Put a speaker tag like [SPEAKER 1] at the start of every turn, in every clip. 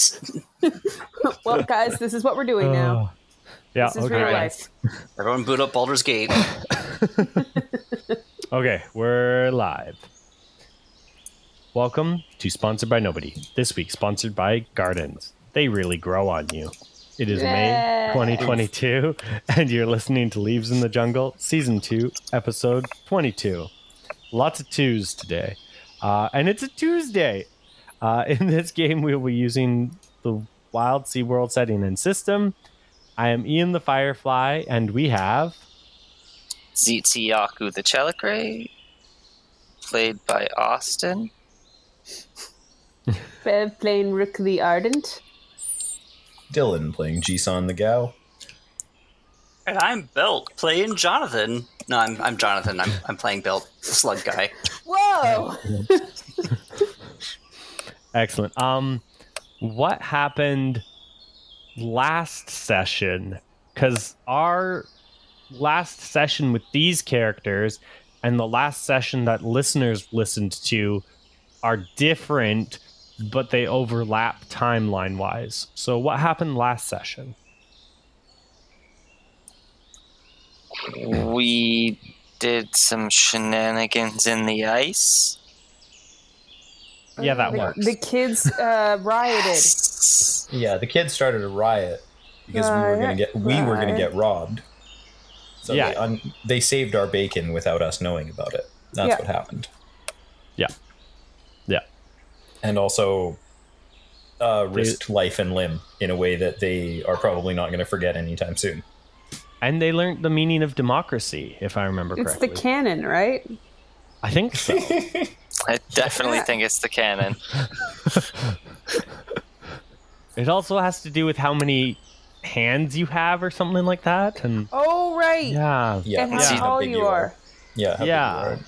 [SPEAKER 1] well, guys, this is what we're doing now.
[SPEAKER 2] Oh. yeah.
[SPEAKER 1] This is
[SPEAKER 2] Okay.
[SPEAKER 1] real
[SPEAKER 3] Alright.
[SPEAKER 1] life.
[SPEAKER 3] Everyone boot up Baldur's Gate.
[SPEAKER 2] Okay, we're live. Welcome to Sponsored by Nobody. This week, sponsored by Gardens. They really grow on you. It is May 2022, and you're listening to Leaves in the Jungle, Season 2, Episode 22. Lots of twos today. Uh, and it's a Tuesday. Uh, in this game, we will be using the Wildsea World setting and system. I am Ian the Firefly, and we have.
[SPEAKER 4] Tzitzi-Yaku the Tzelicrae, played by Austin.
[SPEAKER 1] Bev playing Rook the Ardent.
[SPEAKER 5] Dylan playing Jisan the Gau.
[SPEAKER 3] and I'm Belt playing Jonathan. No, I'm, I'm Jonathan. I'm, I'm playing Belt, the slug guy.
[SPEAKER 1] Whoa!
[SPEAKER 2] Excellent. Um, what happened last session? Because our last session with these characters and the last session that listeners listened to are different, but they overlap timeline wise. So, what happened last session?
[SPEAKER 4] We did some shenanigans in the ice.
[SPEAKER 2] Yeah, that
[SPEAKER 1] the,
[SPEAKER 2] works.
[SPEAKER 1] The kids uh, rioted.
[SPEAKER 5] Yeah, the kids started a riot because we were gonna get we were gonna get robbed. So
[SPEAKER 2] Yeah.
[SPEAKER 5] they, un, they saved our bacon without us knowing about it. That's
[SPEAKER 1] Yeah.
[SPEAKER 5] what happened.
[SPEAKER 2] Yeah. Yeah.
[SPEAKER 5] And also uh, risked life and limb in a way that they are probably not going to forget anytime soon.
[SPEAKER 2] And they learned the meaning of democracy, if I remember
[SPEAKER 1] It's
[SPEAKER 2] correctly.
[SPEAKER 1] It's the canon, right?
[SPEAKER 2] I think so.
[SPEAKER 4] I definitely think it's the cannon.
[SPEAKER 2] it also has to do with how many hands you have, or something like that. And
[SPEAKER 1] Oh, right.
[SPEAKER 2] yeah,
[SPEAKER 5] Yeah,
[SPEAKER 1] and how
[SPEAKER 2] Yeah.
[SPEAKER 1] tall
[SPEAKER 5] big
[SPEAKER 1] you are.
[SPEAKER 5] Yeah, how
[SPEAKER 2] Yeah.
[SPEAKER 5] are.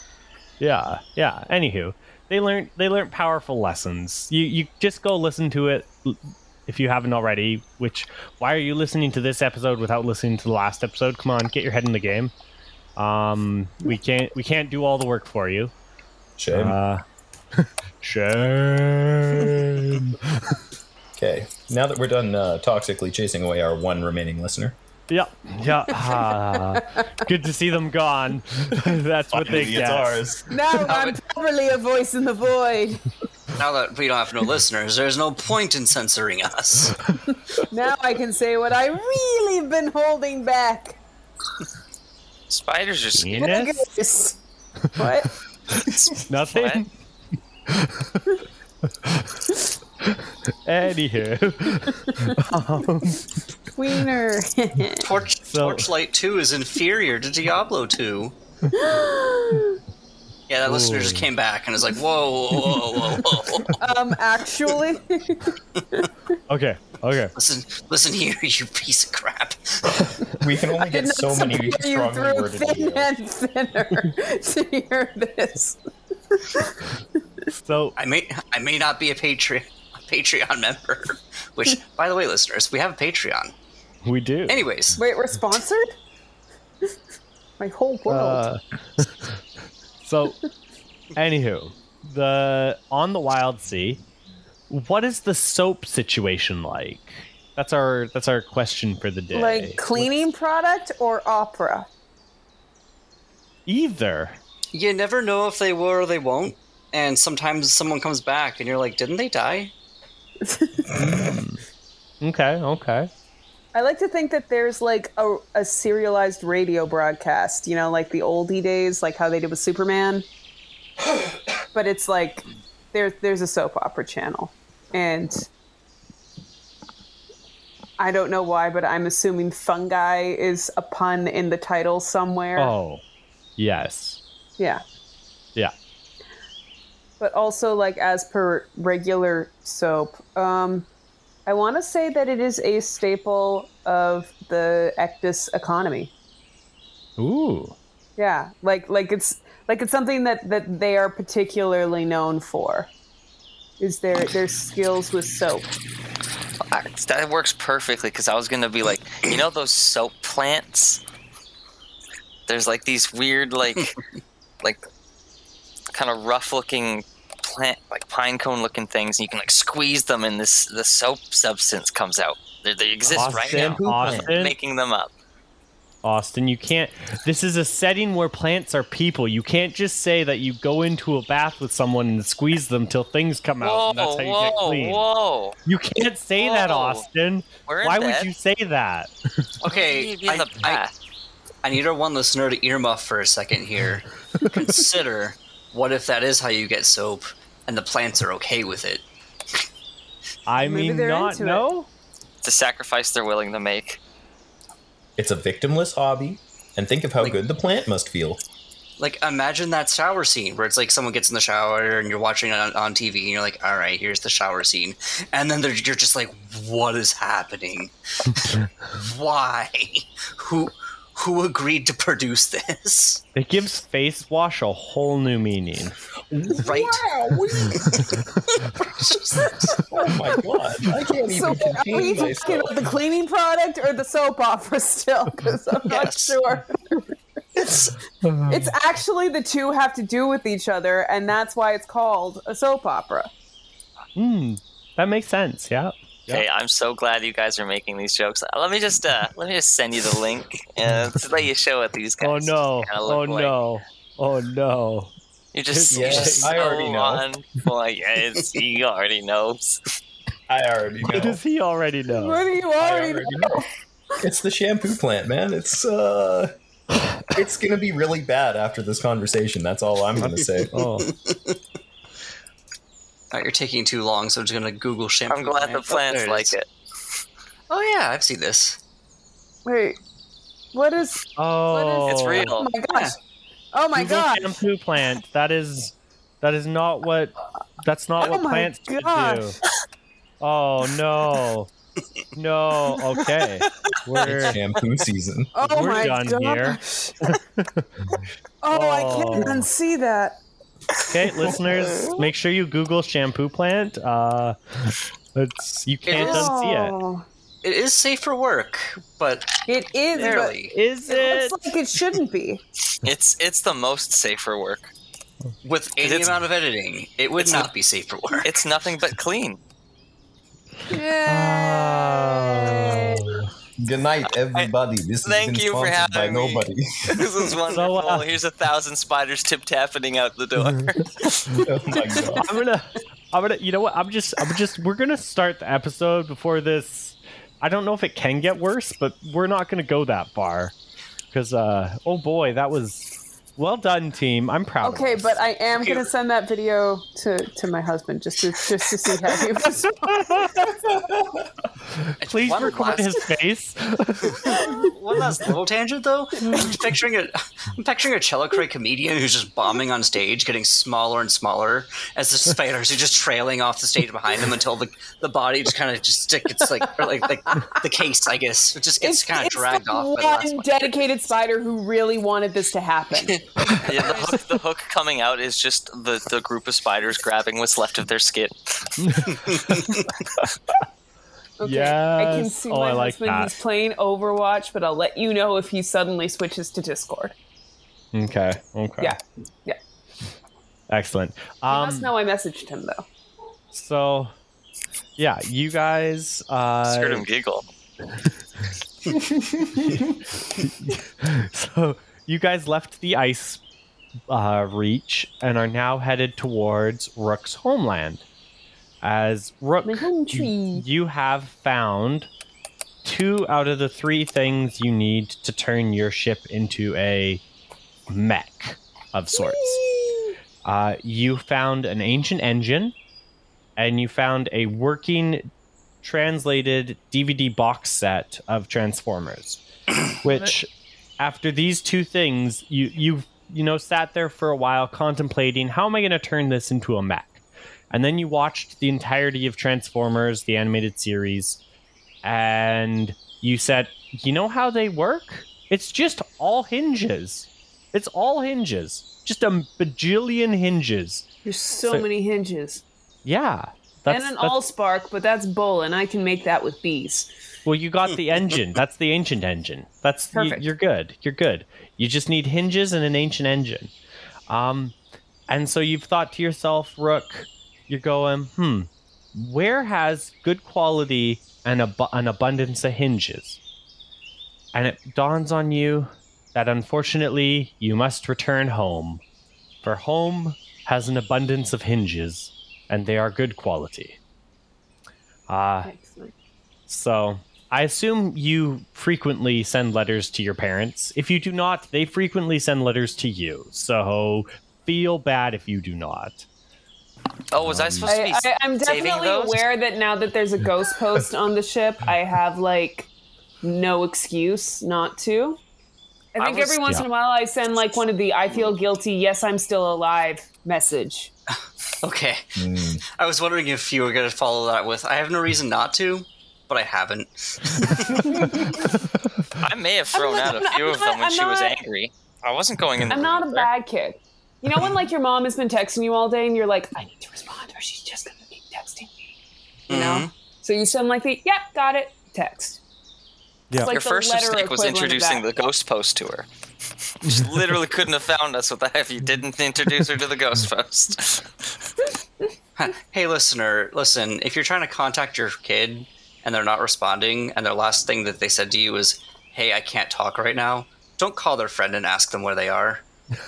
[SPEAKER 2] Yeah, yeah. Anywho, they learned they learned powerful lessons. You you just go listen to it if you haven't already. Which why are you listening to this episode without listening to the last episode? Come on, get your head in the game. Um, we can't we can't do all the work for you.
[SPEAKER 5] Shame.
[SPEAKER 2] Uh, shame.
[SPEAKER 5] okay, now that we're done uh, toxically chasing away our one remaining listener,
[SPEAKER 2] yeah, yeah. ah, good to see them gone. That's what they get.
[SPEAKER 5] it's ours.
[SPEAKER 1] Now I'm properly a voice in the void.
[SPEAKER 3] Now that we don't have no listeners, there's no point in censoring us.
[SPEAKER 1] Now I can say what I really have been holding back.
[SPEAKER 4] Spiders are scary.
[SPEAKER 1] Look at
[SPEAKER 2] Penis?
[SPEAKER 1] this. What?
[SPEAKER 2] Nothing. Anywho,
[SPEAKER 1] Wiener.
[SPEAKER 3] Torch,
[SPEAKER 2] So-
[SPEAKER 3] Torchlight 2 is inferior to Diablo 2. Yeah, that listener just came back and was like, whoa, whoa, whoa, whoa.
[SPEAKER 1] um, actually,
[SPEAKER 2] okay, okay.
[SPEAKER 3] listen, listen here, you piece of crap.
[SPEAKER 5] We can only get so many
[SPEAKER 1] support you
[SPEAKER 5] strongly
[SPEAKER 1] through
[SPEAKER 5] worded
[SPEAKER 1] thin
[SPEAKER 5] emails.
[SPEAKER 1] and thinner to hear this.
[SPEAKER 2] So
[SPEAKER 3] I may, I may not be a Patreon, a Patreon member, which, by the way, listeners, we have a Patreon.
[SPEAKER 2] we do.
[SPEAKER 3] Anyways,
[SPEAKER 1] Wait, we're sponsored? My whole world.
[SPEAKER 2] Uh, so, anywho, the on the wild sea, what is the soap situation like? That's our that's our question for the day.
[SPEAKER 1] like cleaning product or opera?
[SPEAKER 2] Either.
[SPEAKER 3] you never know if they will or they won't. And sometimes someone comes back and you're like, didn't they die? Mm.
[SPEAKER 2] Okay, okay.
[SPEAKER 1] I like to think that there's like a, a serialized radio broadcast, you know, like the oldie days, like how they did with Superman. but it's like there, there's a soap opera channel. And I don't know why, but I'm assuming fungi is a pun in the title somewhere.
[SPEAKER 2] Oh, yes.
[SPEAKER 1] Yeah.
[SPEAKER 2] Yeah.
[SPEAKER 1] But also, like, as per regular soap, um, I want to say that it is a staple of the Ektus economy.
[SPEAKER 2] Ooh.
[SPEAKER 1] Yeah, like like it's like it's something that that they are particularly known for. Is their their skills with soap?
[SPEAKER 4] I- That works perfectly because I was gonna be like, you know, those soap plants. There's like these weird, like, like, kind of rough-looking plant like pine cone looking things, and you can like squeeze them, and this the soap substance comes out. They, they exist right
[SPEAKER 2] Austin,
[SPEAKER 4] now.
[SPEAKER 2] Austin,
[SPEAKER 4] Making them up.
[SPEAKER 2] Austin, you can't. This is a setting where plants are people. You can't just say that you go into a bath with someone and squeeze them till things come out.
[SPEAKER 4] Whoa,
[SPEAKER 2] and that's how you
[SPEAKER 4] whoa,
[SPEAKER 2] get clean.
[SPEAKER 4] whoa!
[SPEAKER 2] You can't say that, Austin.
[SPEAKER 4] We're in
[SPEAKER 2] Why
[SPEAKER 4] bed.
[SPEAKER 2] would you say that?
[SPEAKER 3] Okay,
[SPEAKER 4] You'd
[SPEAKER 3] I, I. I need our one listener to earmuff for a second here. Consider what if that is how you get soap, and the plants are okay with it.
[SPEAKER 2] I
[SPEAKER 1] Maybe
[SPEAKER 2] mean,
[SPEAKER 1] they're
[SPEAKER 2] not
[SPEAKER 1] into it.
[SPEAKER 2] no.
[SPEAKER 4] It's a sacrifice they're willing to make.
[SPEAKER 5] It's a victimless hobby, and think of how
[SPEAKER 3] Like-
[SPEAKER 5] good the plant must feel.
[SPEAKER 3] Like, imagine that shower scene where it's like someone gets in the shower and you're watching it on, on TV and you're like, all right, here's the shower scene. And then you're just like, what is happening? Why? Who who agreed to produce this?
[SPEAKER 2] It gives face wash a whole new meaning.
[SPEAKER 3] Right?
[SPEAKER 5] oh my god! I can't
[SPEAKER 1] So
[SPEAKER 5] even
[SPEAKER 1] are we
[SPEAKER 5] contain
[SPEAKER 1] talking
[SPEAKER 5] myself.
[SPEAKER 1] about the cleaning product or the soap opera still? Because I'm not sure.
[SPEAKER 3] It's
[SPEAKER 1] It's actually the two have to do with each other, and that's why it's called a soap opera.
[SPEAKER 2] Hmm, that makes sense. Yeah.
[SPEAKER 4] Okay, I'm so glad you guys are making these jokes. Uh, Let me just uh, let me just send you the link and to let you show what these guys.
[SPEAKER 2] Oh no!
[SPEAKER 4] kinda
[SPEAKER 2] Oh
[SPEAKER 4] like.
[SPEAKER 2] no! Oh no!
[SPEAKER 4] You just,
[SPEAKER 5] Yeah,
[SPEAKER 4] you just
[SPEAKER 5] I already
[SPEAKER 4] so
[SPEAKER 5] know.
[SPEAKER 4] on point. Yes, he already knows.
[SPEAKER 5] I already know.
[SPEAKER 2] What does he already know?
[SPEAKER 1] What do you
[SPEAKER 5] I
[SPEAKER 1] already
[SPEAKER 5] already know. It's the shampoo plant, man. It's uh, it's gonna be really bad after this conversation. That's all I'm gonna say.
[SPEAKER 2] Oh,
[SPEAKER 3] Alright, you're taking too long, so I'm just gonna Google shampoo.
[SPEAKER 4] I'm glad the
[SPEAKER 3] plant. Oh,
[SPEAKER 4] plants
[SPEAKER 3] there
[SPEAKER 4] like
[SPEAKER 3] is.
[SPEAKER 4] it.
[SPEAKER 3] Oh yeah, I've seen this.
[SPEAKER 1] Wait, what is?
[SPEAKER 2] oh!
[SPEAKER 4] It's real.
[SPEAKER 1] Oh my gosh! Oh my
[SPEAKER 2] Google
[SPEAKER 1] god!
[SPEAKER 2] shampoo plant. That is, that is not what. That's not
[SPEAKER 1] Oh
[SPEAKER 2] what
[SPEAKER 1] my
[SPEAKER 2] plants should do.
[SPEAKER 1] gosh.
[SPEAKER 2] Oh no! No. Okay. We're
[SPEAKER 5] shampoo season.
[SPEAKER 1] Oh
[SPEAKER 2] We're
[SPEAKER 1] my
[SPEAKER 2] done here.
[SPEAKER 1] gosh! oh, I can't
[SPEAKER 2] Oh.
[SPEAKER 1] unsee that.
[SPEAKER 2] Okay, listeners. Make sure you Google shampoo plant. Uh, it's you can't
[SPEAKER 3] is-
[SPEAKER 2] unsee
[SPEAKER 1] Oh,
[SPEAKER 3] It is safe for work, but
[SPEAKER 1] it is. But
[SPEAKER 3] barely.
[SPEAKER 2] it. Is
[SPEAKER 1] it
[SPEAKER 2] it?
[SPEAKER 1] looks like it shouldn't be.
[SPEAKER 4] It's it's the most safe for work.
[SPEAKER 3] With any
[SPEAKER 4] It's-
[SPEAKER 3] amount of editing, it would not
[SPEAKER 4] not-
[SPEAKER 3] be safe for work.
[SPEAKER 4] It's nothing but clean.
[SPEAKER 1] Yeah.
[SPEAKER 5] Good night, everybody. This has
[SPEAKER 4] Thank
[SPEAKER 5] been
[SPEAKER 4] you for
[SPEAKER 5] sponsored by
[SPEAKER 4] having me.
[SPEAKER 5] nobody.
[SPEAKER 4] This is wonderful.
[SPEAKER 2] uh,
[SPEAKER 4] Here's a thousand spiders tip tapping out the door.
[SPEAKER 5] oh my god.
[SPEAKER 2] I'm gonna, I'm gonna, you know what? I'm just, I'm just, we're gonna start the episode before this. I don't know if it can get worse, but we're not gonna go that far because, uh, oh boy, that was well done, team. I'm proud.
[SPEAKER 1] Okay,
[SPEAKER 2] of us.
[SPEAKER 1] but I am gonna send that video to, to my husband just to just to see how he responds.
[SPEAKER 2] please
[SPEAKER 3] One
[SPEAKER 2] record
[SPEAKER 3] last-
[SPEAKER 2] his face.
[SPEAKER 3] One last little tangent, though. I'm picturing a, I'm picturing a Tzelicrae comedian who's just bombing on stage, getting smaller and smaller as the spiders are just trailing off the stage behind him until the, the body just kind of just stick. It's like or like like the case, I guess, it just gets kind of dragged
[SPEAKER 1] the
[SPEAKER 3] off. By the last
[SPEAKER 1] one
[SPEAKER 3] one.
[SPEAKER 1] dedicated spider who really wanted this to happen.
[SPEAKER 4] Yeah, the, hook, the hook coming out is just the, the group of spiders grabbing what's left of their skin.
[SPEAKER 1] Okay, I can see
[SPEAKER 2] Oh,
[SPEAKER 1] my
[SPEAKER 2] I like
[SPEAKER 1] husband.
[SPEAKER 2] that.
[SPEAKER 1] He's playing Overwatch, but I'll let you know if he suddenly switches to Discord.
[SPEAKER 2] okay. Okay.
[SPEAKER 1] Yeah, yeah.
[SPEAKER 2] Excellent.
[SPEAKER 1] He
[SPEAKER 2] Um,
[SPEAKER 1] must know I messaged him though.
[SPEAKER 2] so, yeah, you guys.
[SPEAKER 4] Just heard
[SPEAKER 2] Uh,
[SPEAKER 4] him giggle.
[SPEAKER 2] so you guys left the ice uh, reach and are now headed towards Rook's homeland. As Rook,
[SPEAKER 1] My home
[SPEAKER 2] you, you have found two out of the three things you need to turn your ship into a mech of sorts. Uh, you found an ancient engine, and you found a working translated DVD box set of Transformers. Which, after these two things, you you you know sat there for a while contemplating how am I going to turn this into a mech, and then you watched the entirety of Transformers, the animated series, and you said, you know how they work? It's just all hinges. It's all hinges. Just a bajillion hinges.
[SPEAKER 1] There's so,
[SPEAKER 2] So-
[SPEAKER 1] many hinges.
[SPEAKER 2] Yeah.
[SPEAKER 1] and an Allspark, but that's bull, and I can make that with bees.
[SPEAKER 2] Well, you got the engine. That's the ancient engine. That's you,
[SPEAKER 1] Perfect.
[SPEAKER 2] you're good. You're good. You just need hinges and an ancient engine. Um, And so you've thought to yourself, Rook, you're going, hmm, where has good quality and ab- an abundance of hinges? And it dawns on you that unfortunately you must return home, for home has an abundance of hinges, and they are good quality. Ah,
[SPEAKER 1] Excellent.
[SPEAKER 2] so I assume you frequently send letters to your parents. If you do not, they frequently send letters to you. So feel bad if you do not.
[SPEAKER 4] Oh, was I supposed to be
[SPEAKER 1] I, I, I'm definitely
[SPEAKER 4] those?
[SPEAKER 1] aware that now that there's a ghost post on the ship, I have like no excuse not to. I
[SPEAKER 4] I
[SPEAKER 1] think
[SPEAKER 4] was-
[SPEAKER 1] every once in a while I send like one of the "I feel guilty, yes, I'm still alive" message.
[SPEAKER 3] Okay.
[SPEAKER 5] Mm.
[SPEAKER 3] I was wondering if you were going to follow that with I have no reason not to, but I haven't.
[SPEAKER 4] I may have thrown
[SPEAKER 1] not-
[SPEAKER 4] out a
[SPEAKER 1] I'm
[SPEAKER 4] few of them when
[SPEAKER 1] I'm
[SPEAKER 4] she was angry. I wasn't going in the
[SPEAKER 1] I'm not a bad kid. You know when like your mom has been texting you all day and you're like, I need to respond or she's just gonna keep texting me. You know?
[SPEAKER 3] Mhm.
[SPEAKER 1] So you send like the yep, got it, text.
[SPEAKER 2] Yeah.
[SPEAKER 1] It's like
[SPEAKER 4] Your first mistake was introducing the ghost post to her. She literally couldn't have found us without if you didn't introduce her to the ghost post.
[SPEAKER 3] Hey, listener, listen, if you're trying to contact your kid and they're not responding, and their last thing that they said to you is, Hey, I can't talk right now, don't call their friend and ask them where they are.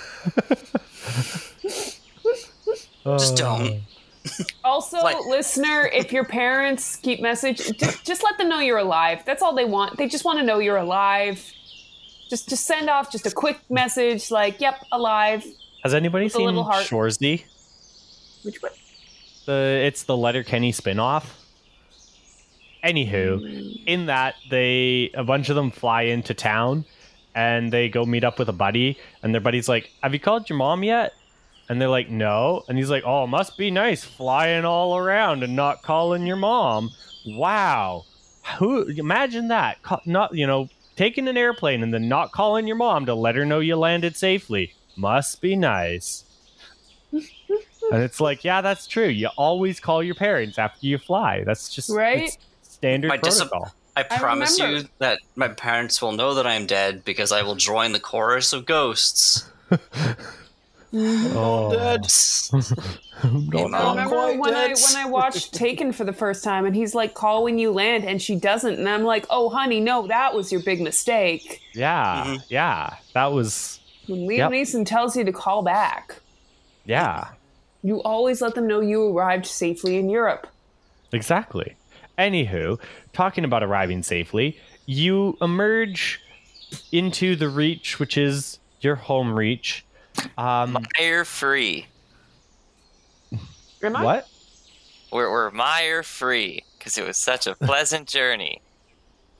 [SPEAKER 3] Just don't. Uh.
[SPEAKER 1] Also,
[SPEAKER 3] Like-
[SPEAKER 1] listener, if your parents keep message, just, just let them know you're alive. That's all they want. They just want to know you're alive. Just just send off just a quick message like, "Yep, alive."
[SPEAKER 2] Has anybody
[SPEAKER 1] With
[SPEAKER 2] seen
[SPEAKER 1] little.
[SPEAKER 2] Shoresy?
[SPEAKER 1] Which one?
[SPEAKER 2] The it's the Letterkenny spinoff. Anywho, in that they a bunch of them fly into town and they go meet up with a buddy and their buddy's like, "Have you called your mom yet?" And they're like, "No." And he's like, "Oh, must be nice flying all around and not calling your mom." Wow. Who imagine that? Not, you know, taking an airplane and then not calling your mom to let her know you landed safely. Must be nice. and it's like, yeah, that's true. You always call your parents after you fly. That's just
[SPEAKER 1] Right?
[SPEAKER 2] It's standard
[SPEAKER 3] My dis- I promise you that my parents will know that I am dead because I will join the chorus of ghosts.
[SPEAKER 2] oh,
[SPEAKER 5] Dead.
[SPEAKER 1] I
[SPEAKER 3] Mom.
[SPEAKER 1] remember
[SPEAKER 5] quite
[SPEAKER 1] when I when I watched Taken for the first time, and he's like, "Call when you land," and she doesn't, and I'm like, "Oh, honey, no, that was your big mistake."
[SPEAKER 2] yeah,
[SPEAKER 3] Mhm.
[SPEAKER 2] yeah. That was
[SPEAKER 1] When Liam
[SPEAKER 2] Yep.
[SPEAKER 1] Neeson tells you to call back,
[SPEAKER 2] yeah,
[SPEAKER 1] you always let them know you arrived safely in Europe.
[SPEAKER 2] exactly. Anywho, talking about arriving safely, you emerge into the reach, which is your home reach. Um,
[SPEAKER 4] Mire free.
[SPEAKER 1] Am I?
[SPEAKER 2] what?
[SPEAKER 4] We're, we're mire free because it was such a pleasant journey.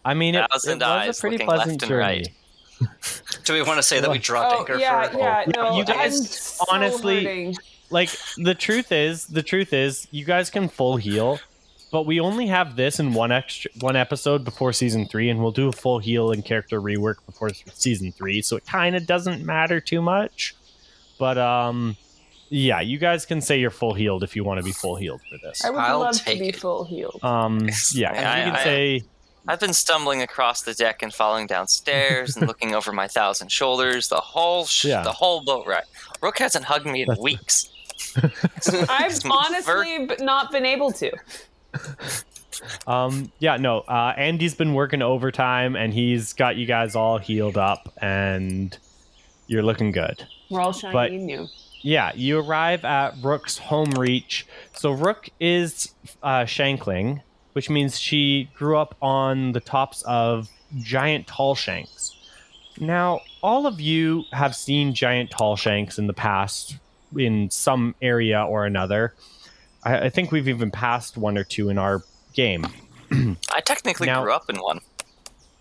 [SPEAKER 2] I mean, it, it was
[SPEAKER 4] eyes
[SPEAKER 2] a pretty
[SPEAKER 4] looking
[SPEAKER 2] pleasant
[SPEAKER 4] left and
[SPEAKER 2] journey.
[SPEAKER 4] right.
[SPEAKER 3] Do we want to say that we dropped
[SPEAKER 1] Oh
[SPEAKER 3] anchor
[SPEAKER 1] yeah,
[SPEAKER 3] for
[SPEAKER 1] yeah.
[SPEAKER 2] Yeah,
[SPEAKER 1] No,
[SPEAKER 2] you guys-
[SPEAKER 1] so
[SPEAKER 2] honestly-
[SPEAKER 1] hurting.
[SPEAKER 2] like the truth is the truth is you guys can full heal but we only have this in one extra one episode before season three and we'll do a full heal and character rework before season three so it kind of doesn't matter too much but um yeah you guys can say you're full healed if you want to be full healed for this
[SPEAKER 1] I would
[SPEAKER 3] I'll
[SPEAKER 1] love to be
[SPEAKER 3] it.
[SPEAKER 1] full healed.
[SPEAKER 2] um yeah 'cause
[SPEAKER 4] I-
[SPEAKER 2] you can
[SPEAKER 4] I-
[SPEAKER 2] say
[SPEAKER 4] I've been stumbling across the deck and falling downstairs and looking over my thousand shoulders the whole sh-
[SPEAKER 2] Yeah.
[SPEAKER 4] the whole boat ride. Rook hasn't hugged me in weeks.
[SPEAKER 1] I've honestly b- not been able to.
[SPEAKER 2] Um, yeah, no. Uh, Andy's been working overtime, and he's got you guys all healed up, and you're looking good.
[SPEAKER 1] We're all shiny
[SPEAKER 2] But-
[SPEAKER 1] and new.
[SPEAKER 2] Yeah, you arrive at Rook's home reach. So Rook is uh, Shankling, which means she grew up on the tops of giant tall shanks. Now, all of you have seen giant tall shanks in the past in some area or another. I, I think we've even passed one or two in our game.
[SPEAKER 4] I technically
[SPEAKER 2] Now-
[SPEAKER 4] grew up in one.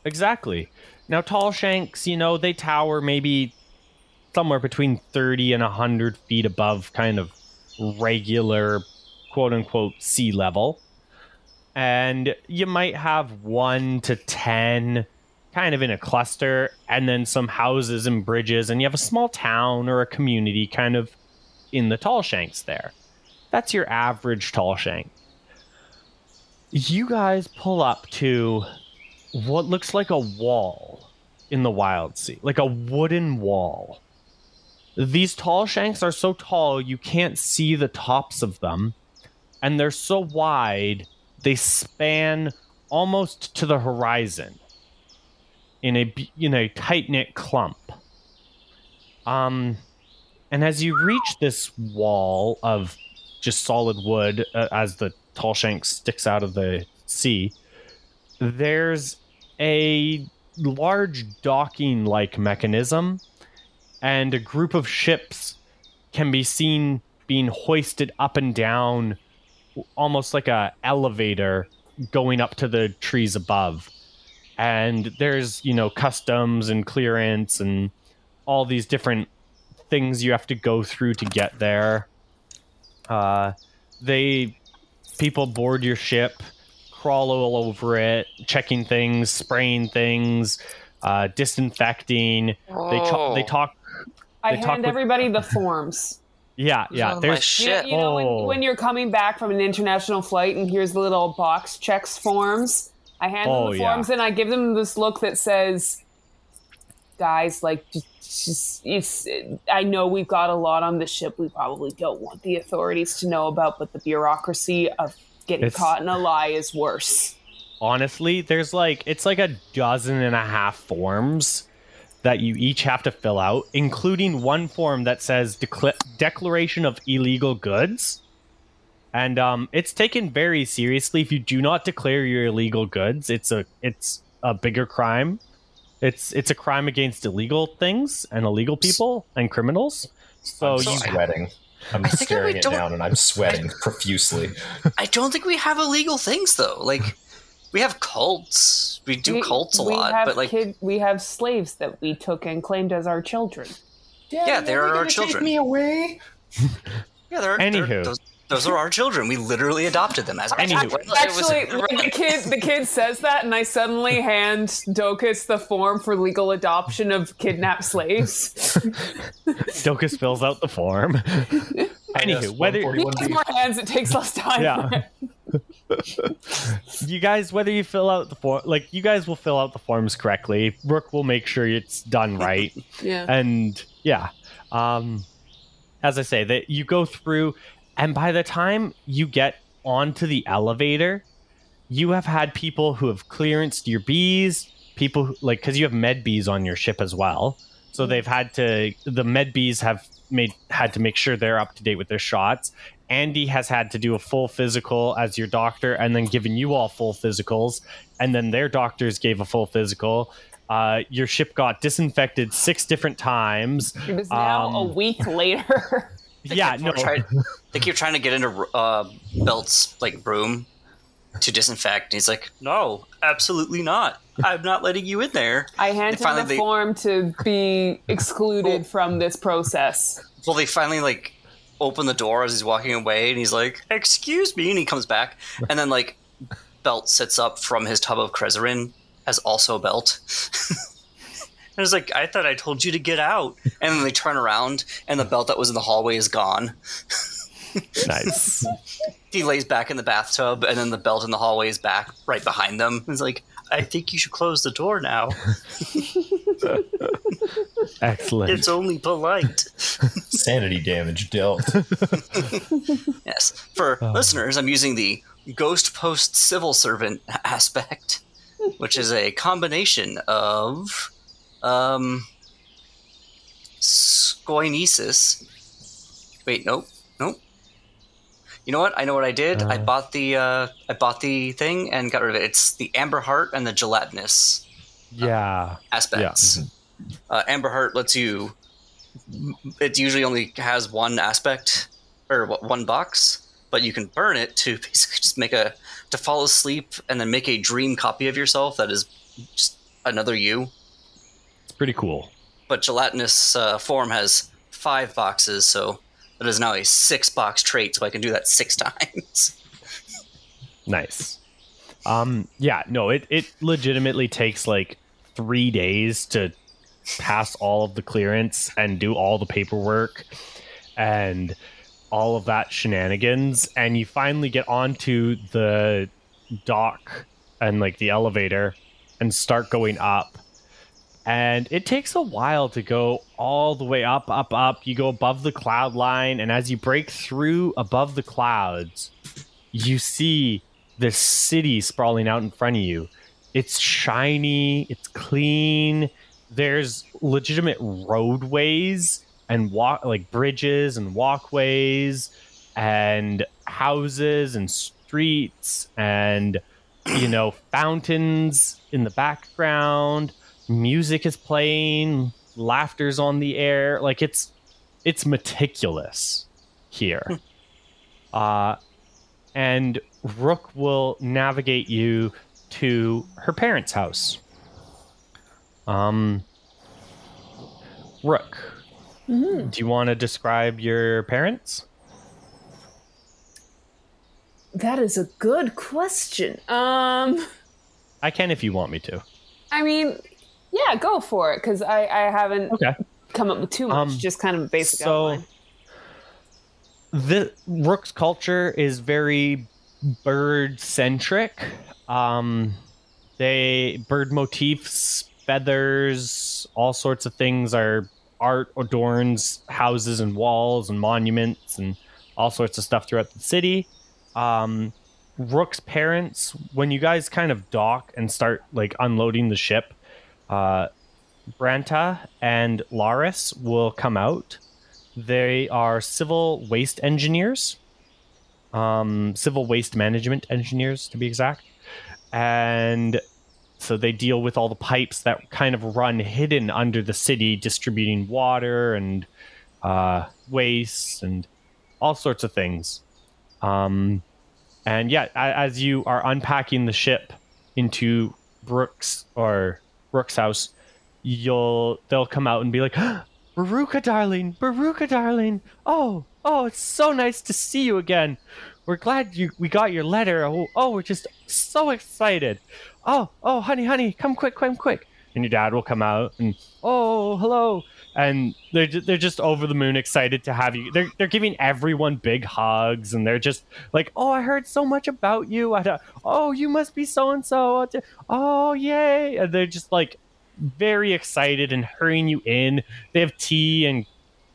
[SPEAKER 2] Exactly. Now, tall shanks, you know, they tower maybe somewhere between 30 and 100 feet above kind of regular, quote unquote, sea level. And you might have one to 10 kind of in a cluster, and then some houses and bridges, and you have a small town or a community kind of in the tall shanks there. That's your average tall shank. You guys pull up to what looks like a wall in the wild sea, like a wooden wall. these tall shanks are so tall you can't see the tops of them, and they're so wide they span almost to the horizon in a in a tight knit clump. Um, and as you reach this wall of just solid wood, uh, as the tall shank sticks out of the sea, there's a large docking like mechanism, and a group of ships can be seen being hoisted up and down, almost like a elevator going up to the trees above. And there's, you know, customs and clearance and all these different things you have to go through to get there. Uh, they people board your ship, crawl all over it, checking things, spraying things, uh, disinfecting. They cho- they
[SPEAKER 4] Oh.
[SPEAKER 2] talk.
[SPEAKER 1] I
[SPEAKER 2] They talk
[SPEAKER 1] hand
[SPEAKER 2] with-
[SPEAKER 1] everybody the forms.
[SPEAKER 2] Yeah, yeah.
[SPEAKER 4] Oh,
[SPEAKER 2] There's
[SPEAKER 4] shit.
[SPEAKER 1] you know
[SPEAKER 2] Oh.
[SPEAKER 1] when, when you're coming back from an international flight and here's the little box checks forms. I hand
[SPEAKER 2] Oh,
[SPEAKER 1] them the
[SPEAKER 2] yeah.
[SPEAKER 1] forms and I give them this look that says, "Guys, like, just, just it's. I know we've got a lot on the ship. We probably don't want the authorities to know about, but the bureaucracy of getting
[SPEAKER 2] It's-
[SPEAKER 1] caught in a lie is worse."
[SPEAKER 2] honestly, there's like it's like a dozen and a half forms that you each have to fill out, including one form that says decla- declaration of illegal goods. And um, it's taken very seriously. If you do not declare your illegal goods, it's a it's a bigger crime. It's it's a crime against illegal things and illegal people and criminals. So
[SPEAKER 5] I'm
[SPEAKER 2] you
[SPEAKER 5] sweating. I'm
[SPEAKER 3] I
[SPEAKER 5] staring it down and I'm sweating profusely.
[SPEAKER 3] I don't think we have illegal things though. Like we have cults. We do
[SPEAKER 1] We-
[SPEAKER 3] cults a
[SPEAKER 1] we
[SPEAKER 3] lot,
[SPEAKER 1] have
[SPEAKER 3] but like
[SPEAKER 1] kid, we have slaves that we took and claimed as our children.
[SPEAKER 3] Yeah, they're our children.
[SPEAKER 5] Take me away.
[SPEAKER 3] yeah, they're,
[SPEAKER 2] Anywho.
[SPEAKER 3] they're those, those are our children. We literally adopted them as our
[SPEAKER 2] Anywho.
[SPEAKER 3] children.
[SPEAKER 1] Actually, when the kid the kid says that, and I suddenly hand Docus the form for legal adoption of kidnapped slaves.
[SPEAKER 2] Docus fills out the form. Anywho, whether
[SPEAKER 1] He has more hands, it takes less time.
[SPEAKER 2] Yeah. you guys, whether you fill out the form, like you guys will fill out the forms correctly. Rook will make sure it's done right,
[SPEAKER 1] yeah.
[SPEAKER 2] and yeah. Um, as I say, that you go through, and by the time you get onto the elevator, you have had people who have clearanced your bees. People who, like because you have med bees on your ship as well, so they've had to. The med bees have made had to make sure they're up to date with their shots. Andy has had to do a full physical as your doctor, and then given you all full physicals, and then their doctors gave a full physical. Uh, your ship got disinfected six different times.
[SPEAKER 1] It was now
[SPEAKER 2] Um,
[SPEAKER 1] a week later.
[SPEAKER 2] Yeah, no,
[SPEAKER 3] Try, they keep trying to get into uh, Belt's like room to disinfect. And he's like, "No, absolutely not. I'm not letting you in there."
[SPEAKER 1] I hand him the
[SPEAKER 3] they-
[SPEAKER 1] form to be excluded from this process.
[SPEAKER 3] Well, they finally like open the door as he's walking away, and he's like, "Excuse me," and he comes back, and then like Belt sits up from his tub of Krezerin as also Belt. And it's like, I thought I told you to get out. And then they turn around, and the belt that was in the hallway is gone.
[SPEAKER 2] nice.
[SPEAKER 3] He lays back in the bathtub, and then the belt in the hallway is back right behind them. It's like, I think you should close the door now.
[SPEAKER 2] Excellent.
[SPEAKER 3] It's only polite.
[SPEAKER 5] Sanity damage dealt.
[SPEAKER 3] Yes. For oh. listeners, I'm using the Ghost Post Civil Servant aspect, which is a combination of um, Scoinesis. Wait, nope, nope. You know what? I know what I did. I
[SPEAKER 2] Uh.
[SPEAKER 3] bought the uh, I bought the thing and got rid of it. It's the Amber Heart and the gelatinous
[SPEAKER 2] yeah.
[SPEAKER 3] aspects. Uh, Amber Heart lets you. It usually only has one aspect or one box, but you can burn it to basically just make a to fall asleep and then make a dream copy of yourself that is just another you.
[SPEAKER 2] Pretty cool.
[SPEAKER 3] But gelatinous uh, form has five boxes, so it is now a six box trait, so I can do that six times.
[SPEAKER 2] Nice. Um, yeah, no, it, it legitimately takes like three days to pass all of the clearance and do all the paperwork and all of that shenanigans. And you finally get onto the dock and like the elevator and start going up. And it takes a while to go all the way up, up, up. You go above the cloud line, and as you break through above the clouds, you see this city sprawling out in front of you. It's shiny, it's clean. There's legitimate roadways and walk like bridges and walkways and houses and streets and you know fountains in the background music is playing laughter's on the air like it's it's meticulous here. Uh and rook will navigate you to her parents house. Um rook do you want to describe your parents?
[SPEAKER 1] That is a good question. Um,
[SPEAKER 2] i can if you want me to.
[SPEAKER 1] I mean, yeah, go for it because I, I haven't
[SPEAKER 2] okay
[SPEAKER 1] come up with too much.
[SPEAKER 2] Um,
[SPEAKER 1] just kind of basic
[SPEAKER 2] so
[SPEAKER 1] outline.
[SPEAKER 2] the rook's culture is very bird centric um they bird motifs feathers all sorts of things are art adorns houses and walls and monuments and all sorts of stuff throughout the city um rook's parents when you guys kind of dock and start like unloading the ship uh branta and laris will come out. They are civil waste engineers, um, civil waste management engineers to be exact, and so they deal with all the pipes that kind of run hidden under the city, distributing water and uh, waste and all sorts of things. Um, and yeah, as you are unpacking the ship into Brooks or Brooks' house, you'll they'll come out and be like, Baruka, darling, Baruka, darling. Oh, oh, it's so nice to see you again. We're glad you we got your letter. Oh, oh, we're just so excited. Oh, oh, honey, honey, come quick, come quick. And your dad will come out and oh, hello. And they're they're just over the moon excited to have you. They're they're giving everyone big hugs and they're just like, oh, I heard so much about you. I, oh, you must be so and so. Oh, yay! And they're just like very excited and hurrying you in. They have tea and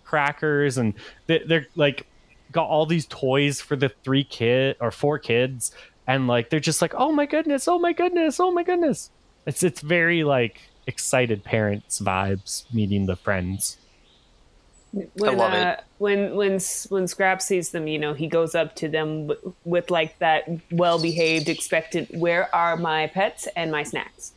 [SPEAKER 2] crackers, and they, they're like got all these toys for the three kid or four kids, and like they're just like, oh my goodness, oh my goodness, oh my goodness. It's it's very like excited parents vibes meeting the friends.
[SPEAKER 1] when
[SPEAKER 3] love
[SPEAKER 1] uh,
[SPEAKER 3] it.
[SPEAKER 1] when when when Scrap sees them, you know, he goes up to them w- with like that well-behaved, expectant. Where are my pets and my snacks?